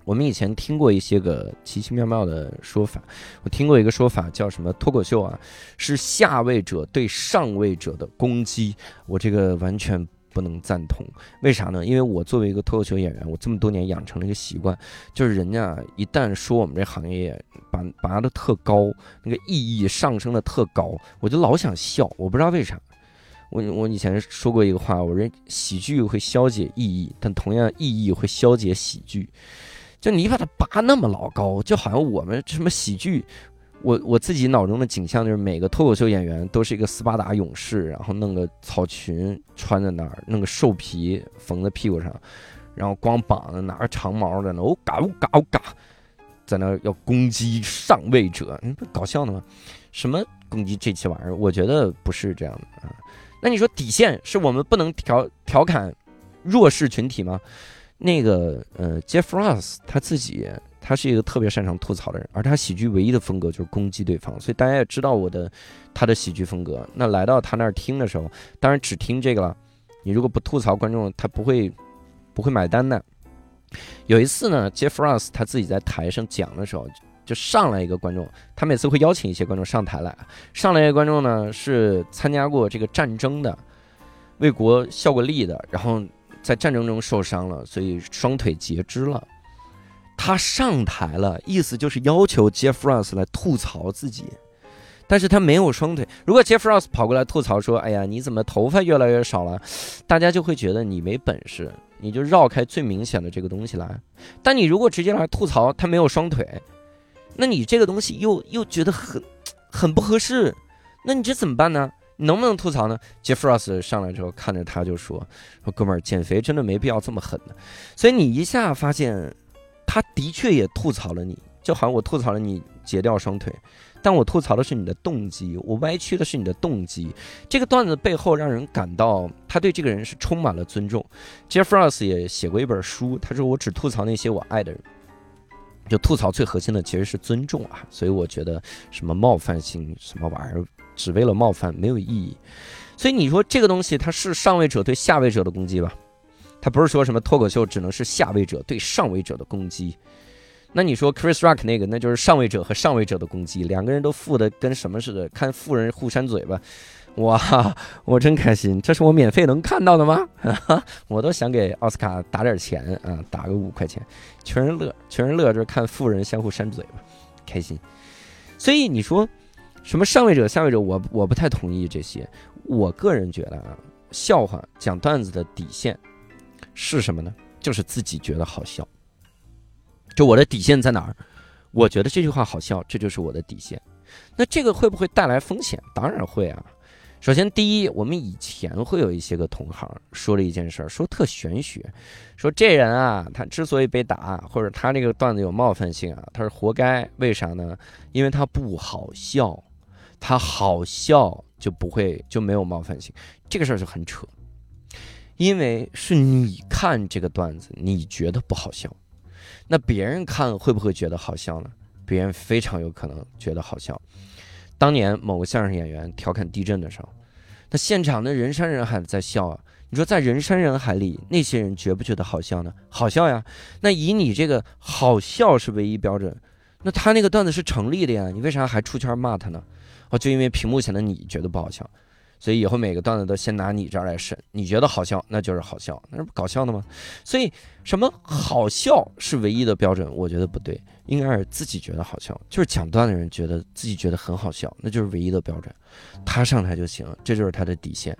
我们以前听过一些个奇奇妙妙的说法。我听过一个说法叫什么？脱口秀啊，是下位者对上位者的攻击。我这个完全。不能赞同，为啥呢？因为我作为一个脱口秀演员，我这么多年养成了一个习惯，就是人家一旦说我们这行业拔拔的特高，那个意义上升的特高，我就老想笑。我不知道为啥。我我以前说过一个话，我认喜剧会消解意义，但同样意义会消解喜剧。就你把它拔那么老高，就好像我们什么喜剧。我我自己脑中的景象就是每个脱口秀演员都是一个斯巴达勇士，然后弄个草裙穿在那儿，弄个兽皮缝在屁股上，然后光膀子拿着长矛在那哦嘎哦嘎哦嘎，在那要攻击上位者，你不搞笑呢吗？什么攻击这期玩意儿？我觉得不是这样的啊。那你说底线是我们不能调调侃弱势群体吗？那个呃，Jeff Ross 他自己。他是一个特别擅长吐槽的人，而他喜剧唯一的风格就是攻击对方，所以大家也知道我的他的喜剧风格。那来到他那儿听的时候，当然只听这个了。你如果不吐槽观众，他不会不会买单的。有一次呢，Jeff Ross 他自己在台上讲的时候，就上来一个观众，他每次会邀请一些观众上台来。上来一个观众呢是参加过这个战争的，为国效过力的，然后在战争中受伤了，所以双腿截肢了。他上台了，意思就是要求 Jeff Ross 来吐槽自己，但是他没有双腿。如果 Jeff Ross 跑过来吐槽说：“哎呀，你怎么头发越来越少了？”大家就会觉得你没本事，你就绕开最明显的这个东西来。但你如果直接来吐槽他没有双腿，那你这个东西又又觉得很很不合适，那你这怎么办呢？能不能吐槽呢？Jeff Ross 上来之后看着他就说：“说哥们儿，减肥真的没必要这么狠的。”所以你一下发现。他的确也吐槽了你，就好像我吐槽了你截掉双腿，但我吐槽的是你的动机，我歪曲的是你的动机。这个段子背后让人感到他对这个人是充满了尊重。Jeff Ross 也写过一本书，他说我只吐槽那些我爱的人，就吐槽最核心的其实是尊重啊。所以我觉得什么冒犯性什么玩意儿，只为了冒犯没有意义。所以你说这个东西它是上位者对下位者的攻击吧？他不是说什么脱口秀只能是下位者对上位者的攻击，那你说 Chris Rock 那个，那就是上位者和上位者的攻击，两个人都富的跟什么似的，看富人互扇嘴巴，哇，我真开心，这是我免费能看到的吗？[LAUGHS] 我都想给奥斯卡打点钱啊，打个五块钱，全人乐，全人乐，就是看富人相互扇嘴巴，开心。所以你说什么上位者下位者，我我不太同意这些。我个人觉得啊，笑话讲段子的底线。是什么呢？就是自己觉得好笑。就我的底线在哪儿？我觉得这句话好笑，这就是我的底线。那这个会不会带来风险？当然会啊。首先，第一，我们以前会有一些个同行说了一件事儿，说特玄学，说这人啊，他之所以被打，或者他这个段子有冒犯性啊，他是活该。为啥呢？因为他不好笑，他好笑就不会就没有冒犯性。这个事儿就很扯。因为是你看这个段子，你觉得不好笑，那别人看会不会觉得好笑呢？别人非常有可能觉得好笑。当年某个相声演员调侃地震的时候，那现场的人山人海的在笑啊。你说在人山人海里，那些人觉不觉得好笑呢？好笑呀。那以你这个好笑是唯一标准，那他那个段子是成立的呀。你为啥还出圈骂他呢？哦，就因为屏幕前的你觉得不好笑。所以以后每个段子都先拿你这儿来审，你觉得好笑，那就是好笑，那是不搞笑的吗？所以什么好笑是唯一的标准？我觉得不对，应该是自己觉得好笑，就是讲段的人觉得自己觉得很好笑，那就是唯一的标准，他上台就行，这就是他的底线。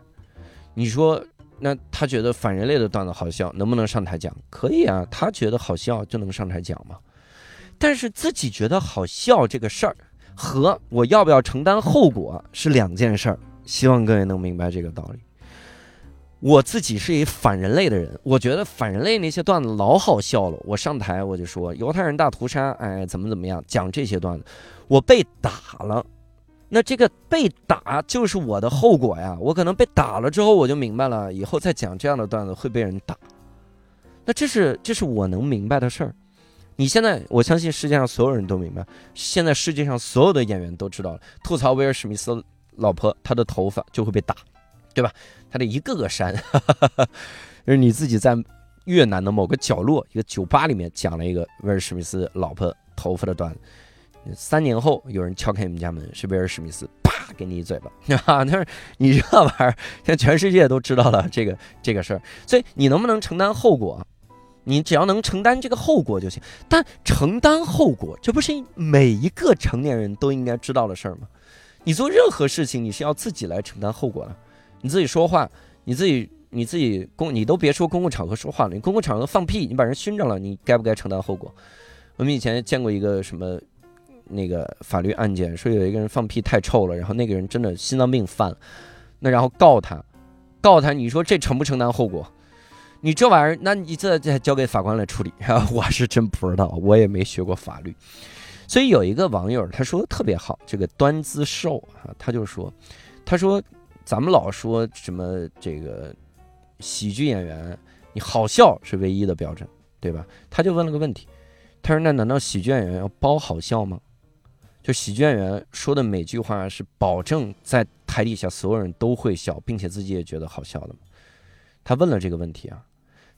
你说，那他觉得反人类的段子好笑，能不能上台讲？可以啊，他觉得好笑就能上台讲吗？但是自己觉得好笑这个事儿，和我要不要承担后果是两件事儿。希望各位能明白这个道理。我自己是一反人类的人，我觉得反人类那些段子老好笑了。我上台我就说犹太人大屠杀，哎，怎么怎么样，讲这些段子，我被打了，那这个被打就是我的后果呀。我可能被打了之后，我就明白了，以后再讲这样的段子会被人打。那这是这是我能明白的事儿。你现在我相信世界上所有人都明白，现在世界上所有的演员都知道了，吐槽威尔史密斯。老婆，她的头发就会被打，对吧？他得一个个删。[LAUGHS] 就是你自己在越南的某个角落，一个酒吧里面讲了一个威尔史密斯老婆头发的段子。三年后，有人敲开你们家门，是威尔史密斯，啪，给你一嘴巴。[LAUGHS] 啊，他说你这玩意儿，现在全世界都知道了这个这个事儿。所以你能不能承担后果？你只要能承担这个后果就行。但承担后果，这不是每一个成年人都应该知道的事儿吗？你做任何事情，你是要自己来承担后果的。你自己说话，你自己你自己公，你都别说公共场合说话了，你公共场合放屁，你把人熏着了，你该不该承担后果？我们以前见过一个什么那个法律案件，说有一个人放屁太臭了，然后那个人真的心脏病犯了，那然后告他，告他，你说这承不承担后果？你这玩意儿，那你这再交给法官来处理。我是真不知道，我也没学过法律。所以有一个网友他说的特别好，这个端姿寿啊，他就说，他说咱们老说什么这个喜剧演员，你好笑是唯一的标准，对吧？他就问了个问题，他说那难道喜剧演员要包好笑吗？就喜剧演员说的每句话是保证在台底下所有人都会笑，并且自己也觉得好笑的吗？他问了这个问题啊，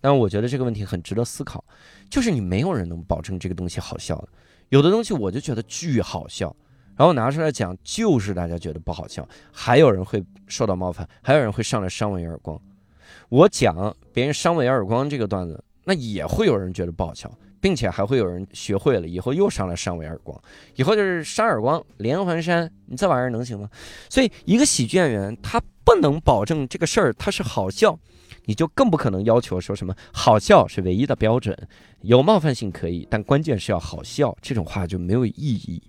但我觉得这个问题很值得思考，就是你没有人能保证这个东西好笑的。有的东西我就觉得巨好笑，然后拿出来讲，就是大家觉得不好笑，还有人会受到冒犯，还有人会上来扇我一耳光。我讲别人扇我一耳光这个段子，那也会有人觉得不好笑，并且还会有人学会了以后又上来扇我一耳光，以后就是扇耳光连环扇，你这玩意儿能行吗？所以一个喜剧演员他不能保证这个事儿他是好笑。你就更不可能要求说什么好笑是唯一的标准，有冒犯性可以，但关键是要好笑，这种话就没有意义。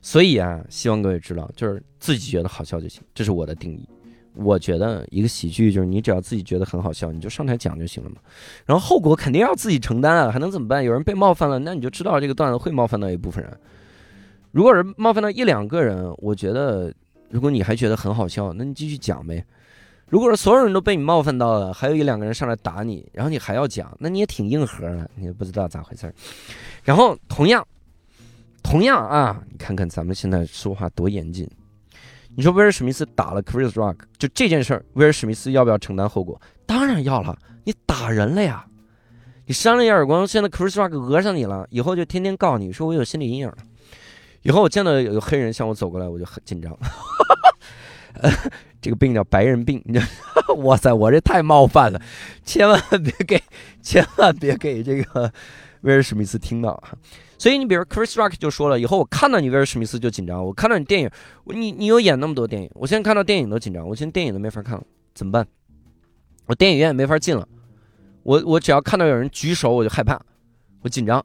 所以啊，希望各位知道，就是自己觉得好笑就行，这是我的定义。我觉得一个喜剧就是你只要自己觉得很好笑，你就上台讲就行了嘛。然后后果肯定要自己承担啊，还能怎么办？有人被冒犯了，那你就知道这个段子会冒犯到一部分人。如果是冒犯到一两个人，我觉得如果你还觉得很好笑，那你继续讲呗。如果说所有人都被你冒犯到了，还有一两个人上来打你，然后你还要讲，那你也挺硬核的，你也不知道咋回事儿。然后同样，同样啊，你看看咱们现在说话多严谨。你说威尔史密斯打了 Chris Rock，就这件事儿，威尔史密斯要不要承担后果？当然要了，你打人了呀，你扇了一耳光，现在 Chris Rock 讹上你了，以后就天天告你说我有心理阴影了。以后我见到有黑人向我走过来，我就很紧张。呃 [LAUGHS] 这个病叫白人病，你 [LAUGHS] 哇塞，我这太冒犯了，千万别给，千万别给这个威尔史密斯听到！所以你比如 Chris Rock 就说了，以后我看到你威尔史密斯就紧张，我看到你电影，你你有演那么多电影，我现在看到电影都紧张，我现在电影都没法看了，怎么办？我电影院没法进了，我我只要看到有人举手我就害怕，我紧张。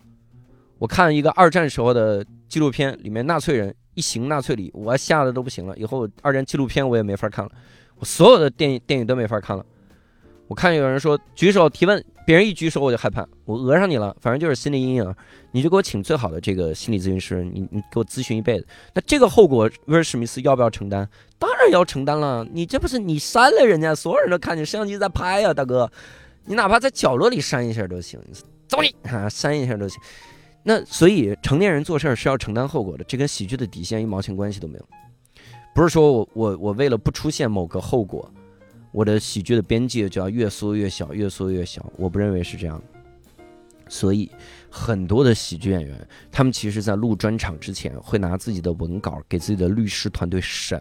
我看一个二战时候的纪录片，里面纳粹人。一行纳粹里，我吓得都不行了。以后二战纪录片我也没法看了，我所有的电影电影都没法看了。我看有人说举手提问，别人一举手我就害怕，我讹上你了，反正就是心理阴影。你就给我请最好的这个心理咨询师，你你给我咨询一辈子。那这个后果威尔史密斯要不要承担？当然要承担了。你这不是你删了人家，所有人都看见摄像机在拍呀，大哥。你哪怕在角落里删一下都行，走你啊，删一下都行。那所以成年人做事儿是要承担后果的，这跟喜剧的底线一毛钱关系都没有。不是说我我我为了不出现某个后果，我的喜剧的边界就要越缩越小，越缩越小。我不认为是这样。所以很多的喜剧演员，他们其实在录专场之前，会拿自己的文稿给自己的律师团队审，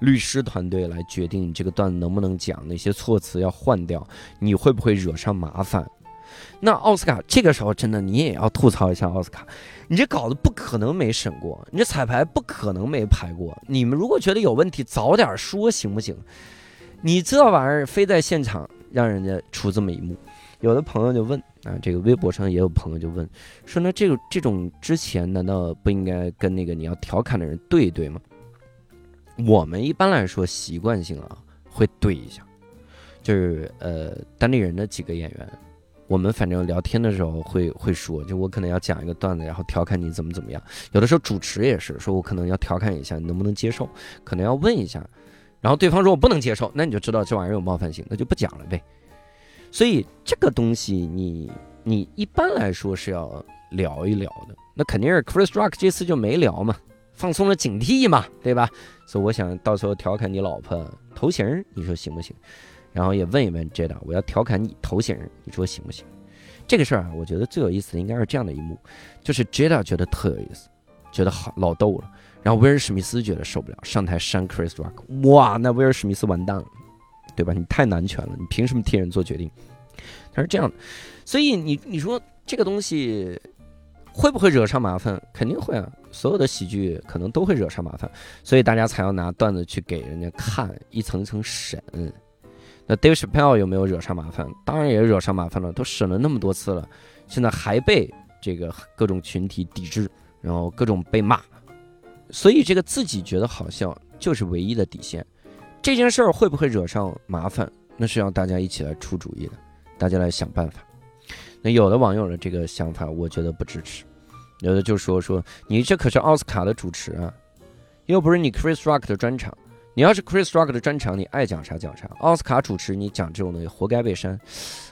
律师团队来决定这个段子能不能讲，哪些措辞要换掉，你会不会惹上麻烦。那奥斯卡这个时候真的你也要吐槽一下奥斯卡，你这稿子不可能没审过，你这彩排不可能没排过。你们如果觉得有问题，早点说行不行？你这玩意儿非在现场让人家出这么一幕。有的朋友就问啊，这个微博上也有朋友就问，说那这个这种之前难道不应该跟那个你要调侃的人对一对吗？我们一般来说习惯性啊会对一下，就是呃当地人的几个演员，我们反正聊天的时候会会说，就我可能要讲一个段子，然后调侃你怎么怎么样。有的时候主持也是说，我可能要调侃一下，你能不能接受？可能要问一下，然后对方说我不能接受，那你就知道这玩意儿有冒犯性，那就不讲了呗。所以这个东西，你你一般来说是要聊一聊的。那肯定是 Chris Rock 这次就没聊嘛，放松了警惕嘛，对吧？所以我想到时候调侃你老婆头型，你说行不行？然后也问一问 Jada，我要调侃你头型，你说行不行？这个事儿啊，我觉得最有意思的应该是这样的一幕，就是 Jada 觉得特有意思，觉得好老逗了。然后威尔史密斯觉得受不了，上台扇 Chris Rock，哇，那威尔史密斯完蛋了。对吧？你太男权了，你凭什么替人做决定？他是这样的，所以你你说这个东西会不会惹上麻烦？肯定会啊！所有的喜剧可能都会惹上麻烦，所以大家才要拿段子去给人家看，一层一层审。那 Dave Chappelle 有没有惹上麻烦？当然也惹上麻烦了，都审了那么多次了，现在还被这个各种群体抵制，然后各种被骂，所以这个自己觉得好笑就是唯一的底线。这件事儿会不会惹上麻烦？那是要大家一起来出主意的，大家来想办法。那有的网友的这个想法，我觉得不支持。有的就说说你这可是奥斯卡的主持啊，又不是你 Chris Rock 的专场。你要是 Chris Rock 的专场，你爱讲啥讲啥。奥斯卡主持你讲这种东西，活该被删。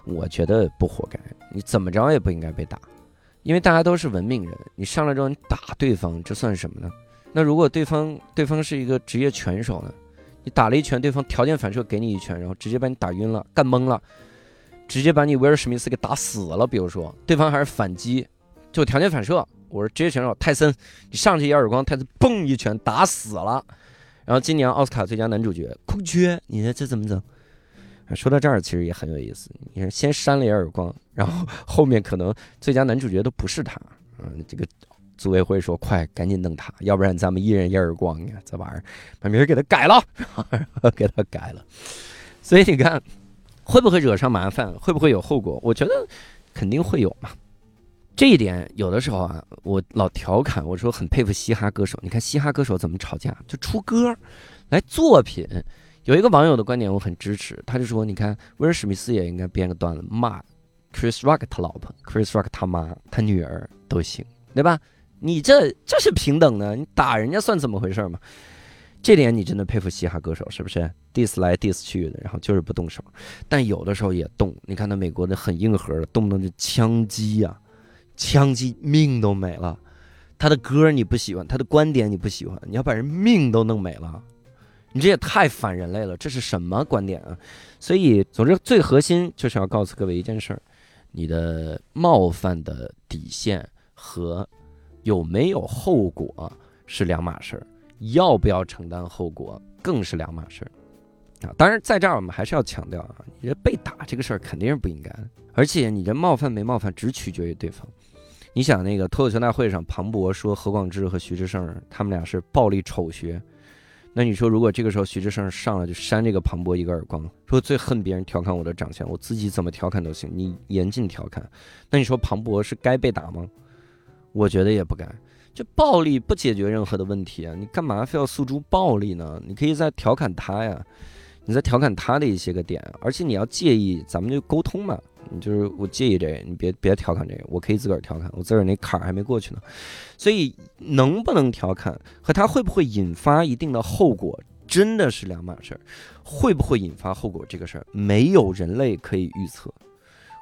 我觉得不活该，你怎么着也不应该被打，因为大家都是文明人。你上来之后你打对方，这算什么呢？那如果对方对方是一个职业拳手呢？你打了一拳，对方条件反射给你一拳，然后直接把你打晕了，干懵了，直接把你威尔史密斯给打死了。比如说，对方还是反击，就条件反射。我是职业选手泰森，你上去一耳光，泰森嘣一拳打死了。然后今年奥斯卡最佳男主角空缺，你说这怎么整？说到这儿，其实也很有意思。你看，先扇了一耳光，然后后面可能最佳男主角都不是他，嗯，这个。组委会说：“快，赶紧弄他，要不然咱们一人一耳光呀！这玩意儿，把名儿给他改了，[LAUGHS] 给他改了。所以你看，会不会惹上麻烦？会不会有后果？我觉得肯定会有嘛。这一点有的时候啊，我老调侃我说，很佩服嘻哈歌手。你看嘻哈歌手怎么吵架，就出歌儿来作品。有一个网友的观点我很支持，他就说：你看威尔史密斯也应该编个段子骂 Chris Rock 他老婆、Chris Rock 他妈、他女儿都行，对吧？”你这这是平等的，你打人家算怎么回事嘛？这点你真的佩服嘻哈歌手是不是？Dis 来 diss 去的，然后就是不动手，但有的时候也动。你看那美国的很硬核的，动不动就枪击呀，枪击命都没了。他的歌你不喜欢，他的观点你不喜欢，你要把人命都弄没了，你这也太反人类了。这是什么观点啊？所以，总之最核心就是要告诉各位一件事儿：你的冒犯的底线和。有没有后果是两码事儿，要不要承担后果更是两码事儿啊！当然，在这儿我们还是要强调啊，你这被打这个事儿肯定是不应该，而且你这冒犯没冒犯，只取决于对方。你想那个脱口秀大会上，庞博说何广智和徐志胜他们俩是暴力丑学，那你说如果这个时候徐志胜上来就扇这个庞博一个耳光，说最恨别人调侃我的长相，我自己怎么调侃都行，你严禁调侃，那你说庞博是该被打吗？我觉得也不该，就暴力不解决任何的问题啊！你干嘛非要诉诸暴力呢？你可以在调侃他呀，你在调侃他的一些个点，而且你要介意，咱们就沟通嘛。你就是我介意这个，你别别调侃这个，我可以自个儿调侃，我自个儿那坎儿还没过去呢。所以能不能调侃和他会不会引发一定的后果，真的是两码事儿。会不会引发后果这个事儿，没有人类可以预测。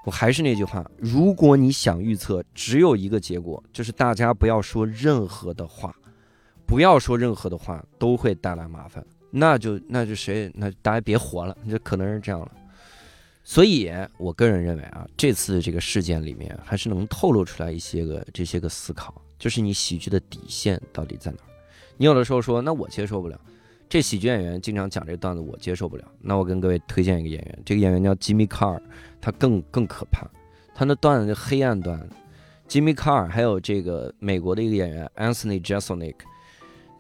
我还是那句话，如果你想预测，只有一个结果，就是大家不要说任何的话，不要说任何的话，都会带来麻烦。那就那就谁，那大家别活了，就可能是这样了。所以，我个人认为啊，这次这个事件里面还是能透露出来一些个这些个思考，就是你喜剧的底线到底在哪儿？你有的时候说，那我接受不了。这喜剧演员经常讲这段子，我接受不了。那我跟各位推荐一个演员，这个演员叫吉米·卡尔，他更更可怕。他那段子就黑暗段，吉米·卡尔还有这个美国的一个演员 Anthony Jeselnik，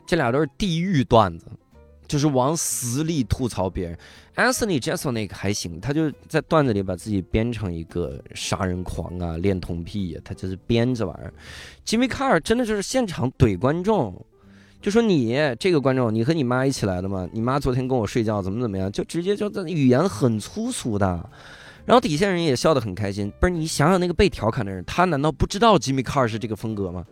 这俩都是地狱段子，就是往死里吐槽别人。Anthony Jeselnik 还行，他就在段子里把自己编成一个杀人狂啊、恋童癖，他就是编这玩意儿。Jimmy Carr 真的就是现场怼观众。就说你这个观众，你和你妈一起来的吗？你妈昨天跟我睡觉怎么怎么样？就直接就在语言很粗俗的，然后底下人也笑得很开心。不是你想想那个被调侃的人，他难道不知道吉米·卡尔是这个风格吗？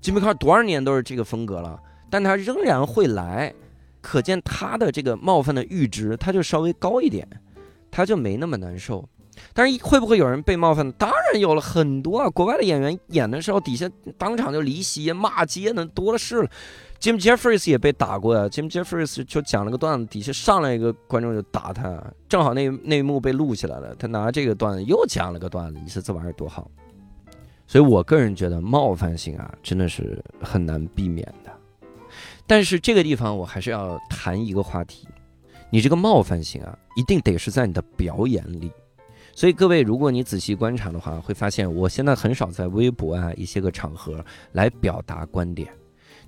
吉米·卡尔多少年都是这个风格了，但他仍然会来，可见他的这个冒犯的阈值他就稍微高一点，他就没那么难受。但是会不会有人被冒犯当然有了很多啊！国外的演员演的时候，底下当场就离席骂街呢多的是了。Jim Jeffries 也被打过呀，Jim Jeffries 就讲了个段子，底下上来一个观众就打他，正好那那一幕被录起来了，他拿这个段子又讲了个段子，你说这玩意儿多好？所以我个人觉得冒犯性啊，真的是很难避免。但是这个地方我还是要谈一个话题，你这个冒犯性啊，一定得是在你的表演里。所以各位，如果你仔细观察的话，会发现我现在很少在微博啊一些个场合来表达观点。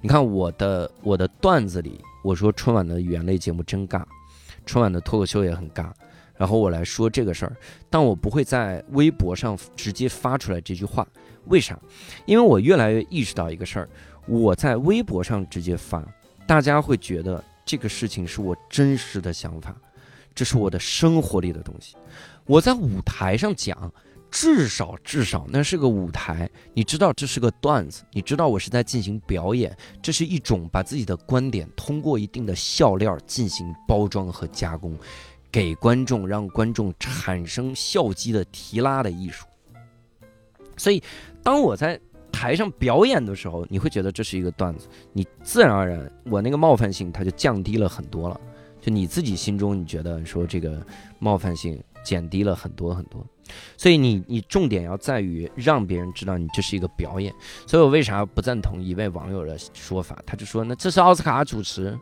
你看我的我的段子里，我说春晚的语言类节目真尬，春晚的脱口秀也很尬，然后我来说这个事儿，但我不会在微博上直接发出来这句话。为啥？因为我越来越意识到一个事儿，我在微博上直接发，大家会觉得这个事情是我真实的想法，这是我的生活里的东西。我在舞台上讲，至少至少那是个舞台，你知道这是个段子，你知道我是在进行表演，这是一种把自己的观点通过一定的笑料进行包装和加工，给观众让观众产生笑肌的提拉的艺术。所以，当我在台上表演的时候，你会觉得这是一个段子，你自然而然我那个冒犯性它就降低了很多了，就你自己心中你觉得说这个冒犯性。减低了很多很多，所以你你重点要在于让别人知道你这是一个表演。所以我为啥不赞同一位网友的说法？他就说那这是奥斯卡主持，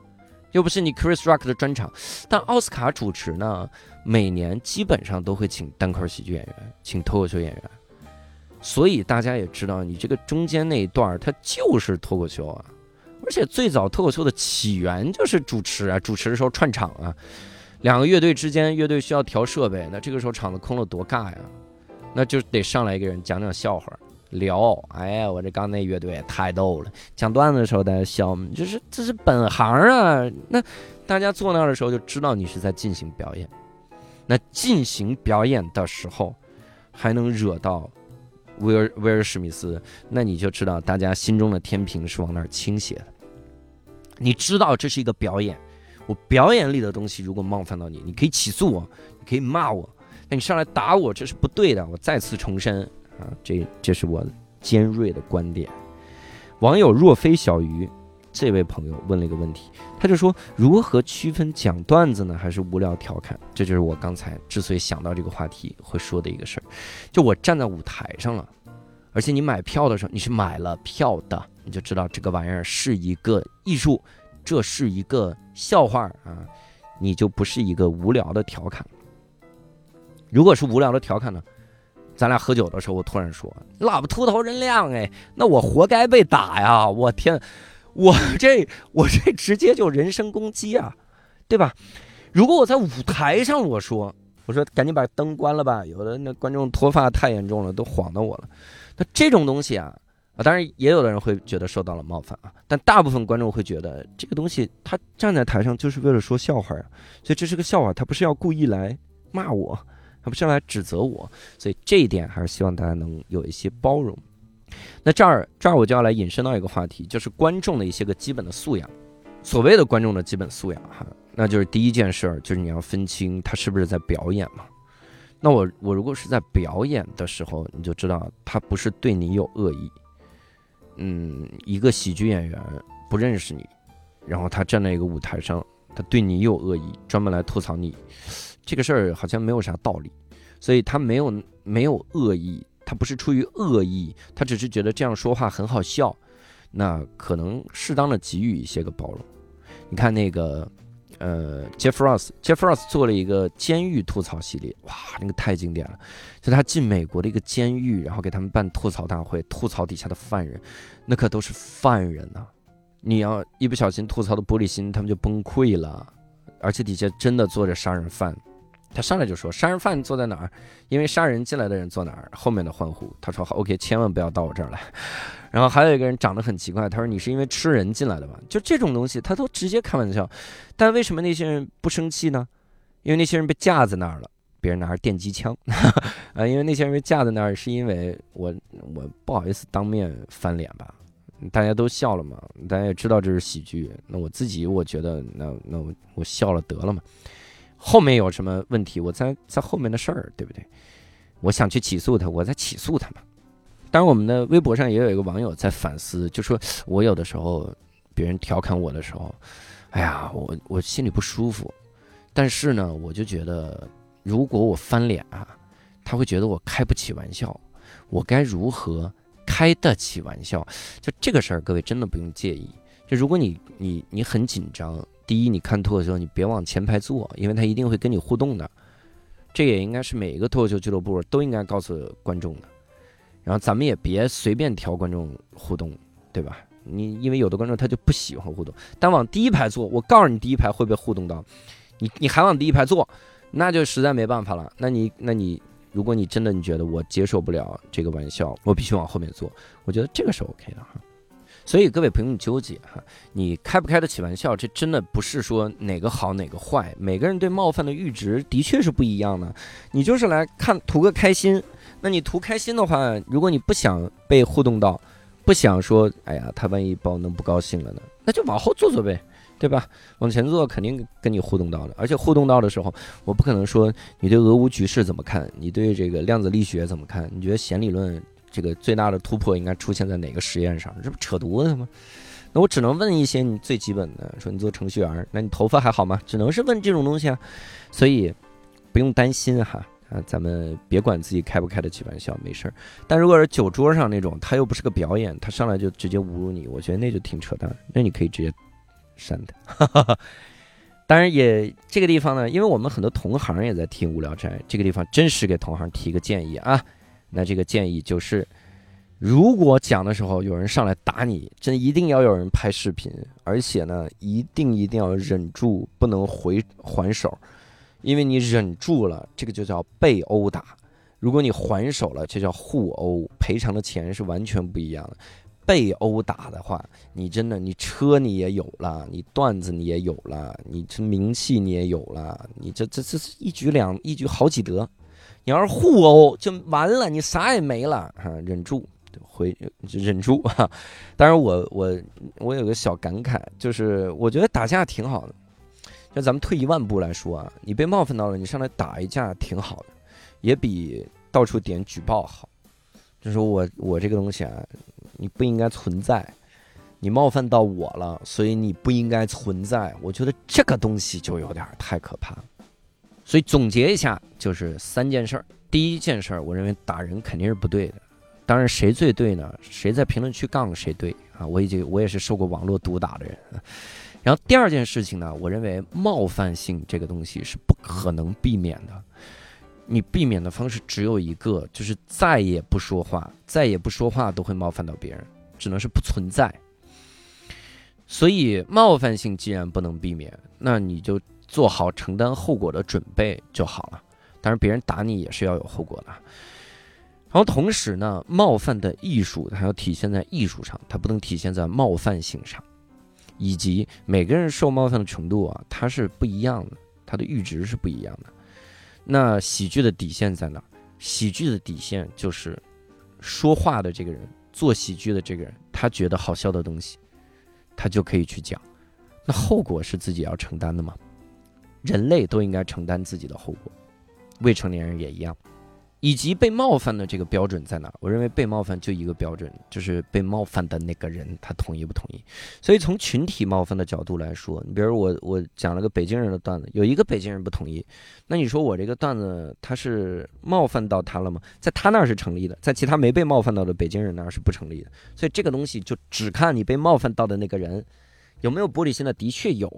又不是你 Chris Rock 的专场。但奥斯卡主持呢，每年基本上都会请单口喜剧演员，请脱口秀演员。所以大家也知道，你这个中间那一段它就是脱口秀啊。而且最早脱口秀的起源就是主持啊，主持的时候串场啊。两个乐队之间，乐队需要调设备，那这个时候场子空了多尬呀！那就得上来一个人讲讲笑话，聊。哎呀，我这刚那乐队太逗了，讲段子的时候大家笑，就是这是本行啊。那大家坐那儿的时候就知道你是在进行表演。那进行表演的时候，还能惹到威尔威尔史密斯，那你就知道大家心中的天平是往哪儿倾斜的。你知道这是一个表演。我表演里的东西，如果冒犯到你，你可以起诉我，你可以骂我，那你上来打我，这是不对的。我再次重申啊，这这是我尖锐的观点。网友若非小鱼这位朋友问了一个问题，他就说如何区分讲段子呢，还是无聊调侃？这就是我刚才之所以想到这个话题会说的一个事儿。就我站在舞台上了，而且你买票的时候你是买了票的，你就知道这个玩意儿是一个艺术。这是一个笑话啊，你就不是一个无聊的调侃。如果是无聊的调侃呢，咱俩喝酒的时候，我突然说“老婆秃头人亮”，哎，那我活该被打呀！我天，我这我这直接就人身攻击啊，对吧？如果我在舞台上我说我说赶紧把灯关了吧，有的那观众脱发太严重了，都晃到我了。那这种东西啊。啊，当然也有的人会觉得受到了冒犯啊，但大部分观众会觉得这个东西他站在台上就是为了说笑话呀，所以这是个笑话，他不是要故意来骂我，他不是要来指责我，所以这一点还是希望大家能有一些包容。那这儿这儿我就要来引申到一个话题，就是观众的一些个基本的素养。所谓的观众的基本素养哈，那就是第一件事儿就是你要分清他是不是在表演嘛。那我我如果是在表演的时候，你就知道他不是对你有恶意。嗯，一个喜剧演员不认识你，然后他站在一个舞台上，他对你有恶意，专门来吐槽你，这个事儿好像没有啥道理。所以他没有没有恶意，他不是出于恶意，他只是觉得这样说话很好笑，那可能适当的给予一些个包容。你看那个。呃，Jeff Ross，Jeff Ross 做了一个监狱吐槽系列，哇，那个太经典了。就他进美国的一个监狱，然后给他们办吐槽大会，吐槽底下的犯人，那可都是犯人呐。你要一不小心吐槽的玻璃心，他们就崩溃了。而且底下真的坐着杀人犯。他上来就说：“杀人犯坐在哪儿？因为杀人进来的人坐哪儿？后面的欢呼。”他说：“好，OK，千万不要到我这儿来。”然后还有一个人长得很奇怪，他说：“你是因为吃人进来的吧？”就这种东西，他都直接开玩笑。但为什么那些人不生气呢？因为那些人被架在那儿了，别人拿着电击枪啊！[LAUGHS] 因为那些人被架在那儿，是因为我我不好意思当面翻脸吧？大家都笑了嘛？大家也知道这是喜剧，那我自己我觉得，那那我我笑了得了嘛。后面有什么问题？我在在后面的事儿，对不对？我想去起诉他，我在起诉他嘛。当然，我们的微博上也有一个网友在反思，就说我有的时候别人调侃我的时候，哎呀，我我心里不舒服。但是呢，我就觉得如果我翻脸啊，他会觉得我开不起玩笑。我该如何开得起玩笑？就这个事儿，各位真的不用介意。就如果你你你很紧张。第一，你看脱口秀，你别往前排坐，因为他一定会跟你互动的。这也应该是每一个脱口秀俱乐部都应该告诉观众的。然后咱们也别随便挑观众互动，对吧？你因为有的观众他就不喜欢互动，但往第一排坐，我告诉你第一排会被互动到？你你还往第一排坐，那就实在没办法了。那你那你如果你真的你觉得我接受不了这个玩笑，我必须往后面坐，我觉得这个是 OK 的哈。所以各位不用纠结哈，你开不开得起玩笑，这真的不是说哪个好哪个坏，每个人对冒犯的阈值的确是不一样的。你就是来看图个开心，那你图开心的话，如果你不想被互动到，不想说，哎呀，他万一把我弄不高兴了呢，那就往后坐坐呗，对吧？往前坐肯定跟你互动到的，而且互动到的时候，我不可能说你对俄乌局势怎么看，你对这个量子力学怎么看，你觉得弦理论？这个最大的突破应该出现在哪个实验上？这不扯犊子吗？那我只能问一些你最基本的，说你做程序员，那你头发还好吗？只能是问这种东西啊。所以不用担心哈啊，咱们别管自己开不开得起玩笑，没事儿。但如果是酒桌上那种，他又不是个表演，他上来就直接侮辱你，我觉得那就挺扯淡。那你可以直接删他。[LAUGHS] 当然也这个地方呢，因为我们很多同行也在听无聊斋，这个地方真实给同行提个建议啊。那这个建议就是，如果讲的时候有人上来打你，真一定要有人拍视频，而且呢，一定一定要忍住，不能回还手，因为你忍住了，这个就叫被殴打；如果你还手了，这叫互殴，赔偿的钱是完全不一样的。被殴打的话，你真的，你车你也有了，你段子你也有了，你这名气你也有了，你这这这是一举两一举好几得。你要是互殴就完了，你啥也没了哈，忍住，回忍住哈。当然，我我我有个小感慨，就是我觉得打架挺好的。就咱们退一万步来说啊，你被冒犯到了，你上来打一架挺好的，也比到处点举报好。就是我我这个东西啊，你不应该存在，你冒犯到我了，所以你不应该存在。我觉得这个东西就有点太可怕了。所以总结一下，就是三件事儿。第一件事儿，我认为打人肯定是不对的。当然，谁最对呢？谁在评论区杠谁对啊？我已经我也是受过网络毒打的人。然后第二件事情呢，我认为冒犯性这个东西是不可能避免的。你避免的方式只有一个，就是再也不说话，再也不说话都会冒犯到别人，只能是不存在。所以冒犯性既然不能避免，那你就。做好承担后果的准备就好了。当然，别人打你也是要有后果的。然后同时呢，冒犯的艺术它要体现在艺术上，它不能体现在冒犯性上。以及每个人受冒犯的程度啊，它是不一样的，它的阈值是不一样的。那喜剧的底线在哪？喜剧的底线就是说话的这个人，做喜剧的这个人，他觉得好笑的东西，他就可以去讲。那后果是自己要承担的吗？人类都应该承担自己的后果，未成年人也一样。以及被冒犯的这个标准在哪？我认为被冒犯就一个标准，就是被冒犯的那个人他同意不同意。所以从群体冒犯的角度来说，你比如我我讲了个北京人的段子，有一个北京人不同意，那你说我这个段子他是冒犯到他了吗？在他那儿是成立的，在其他没被冒犯到的北京人那儿是不成立的。所以这个东西就只看你被冒犯到的那个人有没有玻璃心的，的确有。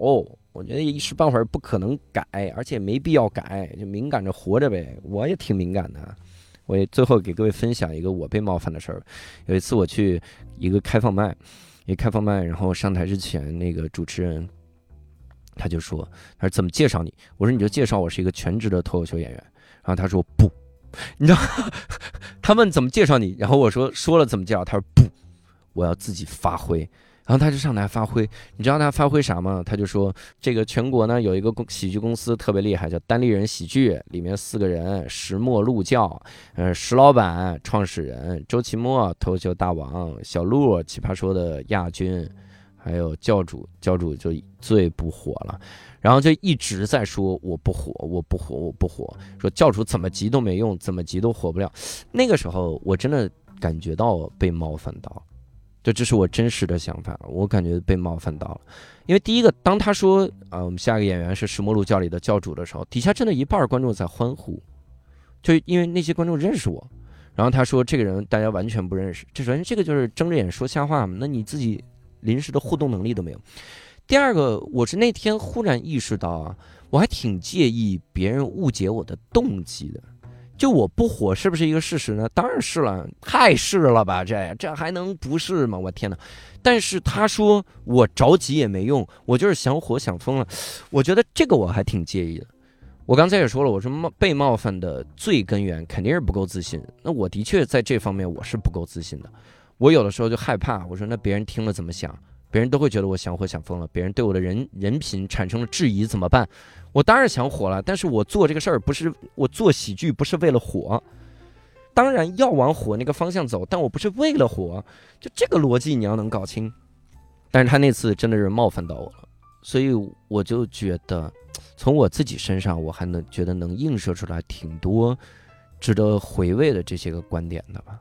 我觉得一时半会儿不可能改，而且没必要改，就敏感着活着呗。我也挺敏感的，我也最后给各位分享一个我被冒犯的事儿。有一次我去一个开放麦，一个开放麦，然后上台之前，那个主持人他就说：“他说怎么介绍你？”我说：“你就介绍我是一个全职的脱口秀演员。”然后他说：“不，你知道？” [LAUGHS] 他问怎么介绍你，然后我说：“说了怎么介绍？”他说：“不，我要自己发挥。”然后他就上台发挥，你知道他发挥啥吗？他就说这个全国呢有一个公喜剧公司特别厉害，叫单立人喜剧，里面四个人：石墨鹿教，呃，石老板创始人，周奇墨脱口秀大王，小鹿奇葩说的亚军，还有教主，教主就最不火了，然后就一直在说我不火，我不火，我不火，说教主怎么急都没用，怎么急都火不了。那个时候我真的感觉到被冒犯到。就这是我真实的想法，我感觉被冒犯到了，因为第一个，当他说啊，我们下一个演员是石墨路教里的教主的时候，底下真的一半观众在欢呼，就因为那些观众认识我，然后他说这个人大家完全不认识，这首先这个就是睁着眼说瞎话嘛，那你自己临时的互动能力都没有。第二个，我是那天忽然意识到啊，我还挺介意别人误解我的动机的。就我不火是不是一个事实呢？当然是了，太是了吧？这这还能不是吗？我天哪！但是他说我着急也没用，我就是想火想疯了。我觉得这个我还挺介意的。我刚才也说了，我说冒被冒犯的最根源肯定是不够自信。那我的确在这方面我是不够自信的。我有的时候就害怕，我说那别人听了怎么想？别人都会觉得我想火想疯了，别人对我的人人品产生了质疑怎么办？我当然想火了，但是我做这个事儿不是我做喜剧不是为了火，当然要往火那个方向走，但我不是为了火，就这个逻辑你要能搞清。但是他那次真的是冒犯到我了，所以我就觉得从我自己身上我还能觉得能映射出来挺多值得回味的这些个观点的吧。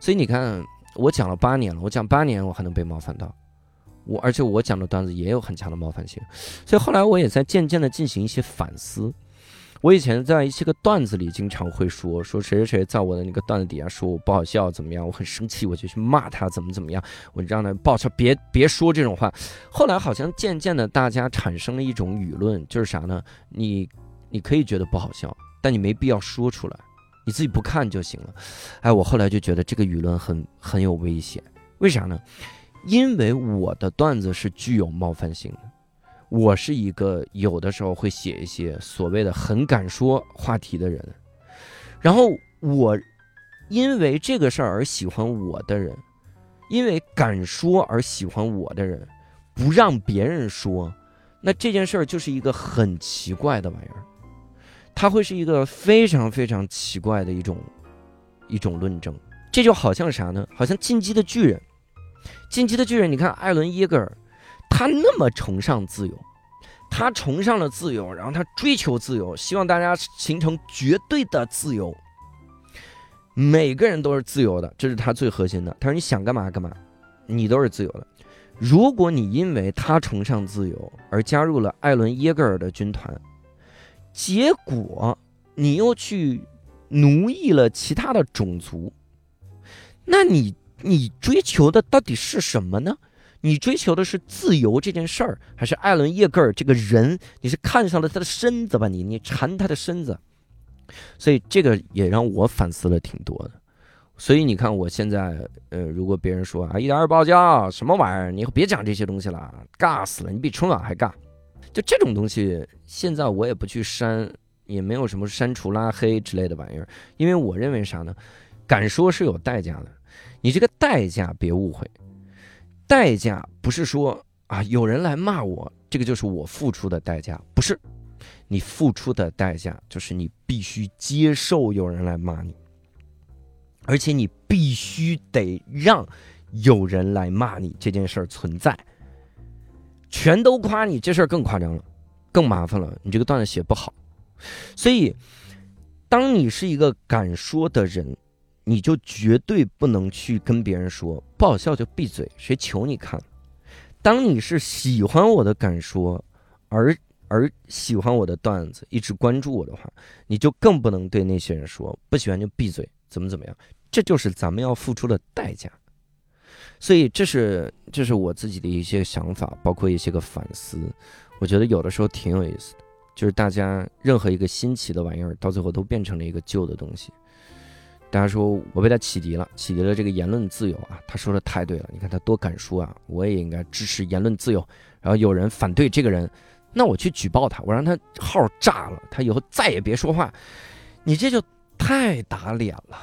所以你看，我讲了八年了，我讲八年我还能被冒犯到。我而且我讲的段子也有很强的冒犯性，所以后来我也在渐渐的进行一些反思。我以前在一些个段子里经常会说说谁谁谁在我的那个段子底下说我不好笑怎么样，我很生气，我就去骂他怎么怎么样，我让他报仇，别别说这种话。后来好像渐渐的大家产生了一种舆论，就是啥呢？你你可以觉得不好笑，但你没必要说出来，你自己不看就行了。哎，我后来就觉得这个舆论很很有危险，为啥呢？因为我的段子是具有冒犯性的，我是一个有的时候会写一些所谓的很敢说话题的人，然后我因为这个事儿而喜欢我的人，因为敢说而喜欢我的人，不让别人说，那这件事儿就是一个很奇怪的玩意儿，它会是一个非常非常奇怪的一种一种论证，这就好像啥呢？好像进击的巨人。进击的巨人，你看艾伦耶格尔，他那么崇尚自由，他崇尚了自由，然后他追求自由，希望大家形成绝对的自由。每个人都是自由的，这是他最核心的。他说你想干嘛干嘛，你都是自由的。如果你因为他崇尚自由而加入了艾伦耶格尔的军团，结果你又去奴役了其他的种族，那你。你追求的到底是什么呢？你追求的是自由这件事儿，还是艾伦叶格尔这个人？你是看上了他的身子吧？你你馋他的身子，所以这个也让我反思了挺多的。所以你看，我现在呃，如果别人说啊，一点二爆浆什么玩意儿，你别讲这些东西了，尬死了，你比春晚还尬。就这种东西，现在我也不去删，也没有什么删除拉黑之类的玩意儿，因为我认为啥呢？敢说是有代价的。你这个代价别误会，代价不是说啊有人来骂我，这个就是我付出的代价，不是，你付出的代价就是你必须接受有人来骂你，而且你必须得让有人来骂你这件事儿存在，全都夸你这事儿更夸张了，更麻烦了，你这个段子写不好，所以当你是一个敢说的人，你就绝对不能去跟别人说不好笑就闭嘴，谁求你看？当你是喜欢我的敢说，而而喜欢我的段子，一直关注我的话，你就更不能对那些人说不喜欢就闭嘴，怎么怎么样？这就是咱们要付出的代价。所以这是这是我自己的一些想法，包括一些个反思。我觉得有的时候挺有意思的，就是大家任何一个新奇的玩意儿，到最后都变成了一个旧的东西。大家说我被他启迪了，启迪了这个言论自由啊！他说的太对了，你看他多敢说啊！我也应该支持言论自由。然后有人反对这个人，那我去举报他，我让他号炸了，他以后再也别说话。你这就太打脸了。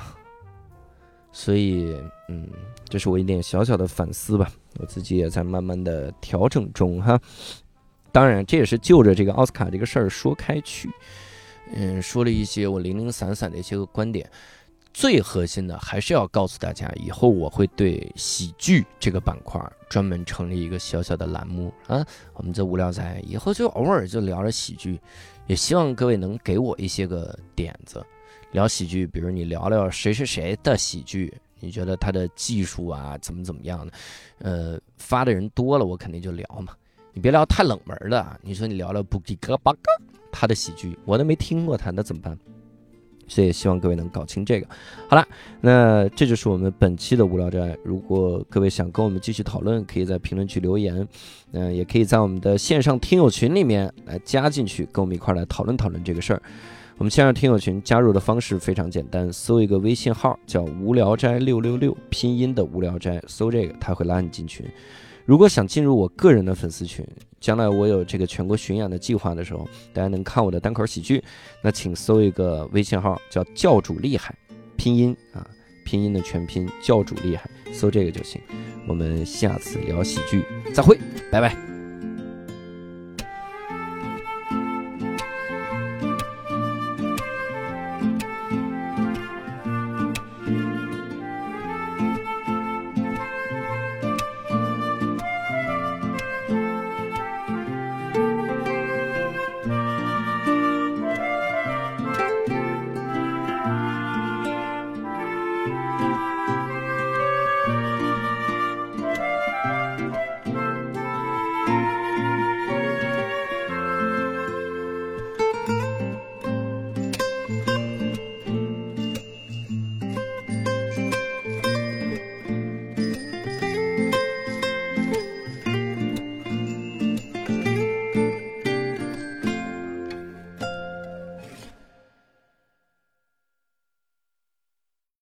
所以，嗯，这是我一点小小的反思吧。我自己也在慢慢的调整中哈。当然，这也是就着这个奥斯卡这个事儿说开去，嗯，说了一些我零零散散的一些个观点。最核心的还是要告诉大家，以后我会对喜剧这个板块专门成立一个小小的栏目啊。我们这无聊斋以后就偶尔就聊聊喜剧，也希望各位能给我一些个点子，聊喜剧，比如你聊聊谁谁谁的喜剧，你觉得他的技术啊怎么怎么样的？呃，发的人多了，我肯定就聊嘛。你别聊太冷门的，你说你聊聊布吉哥巴嘎他的喜剧，我都没听过他，那怎么办？所以希望各位能搞清这个。好了，那这就是我们本期的无聊斋。如果各位想跟我们继续讨论，可以在评论区留言，嗯，也可以在我们的线上听友群里面来加进去，跟我们一块来讨论讨论这个事儿。我们线上听友群加入的方式非常简单，搜一个微信号叫“无聊斋六六六”，拼音的“无聊斋”，搜这个，他会拉你进群。如果想进入我个人的粉丝群，将来我有这个全国巡演的计划的时候，大家能看我的单口喜剧，那请搜一个微信号叫“教主厉害”，拼音啊，拼音的全拼“教主厉害”，搜这个就行。我们下次聊喜剧，再会，拜拜。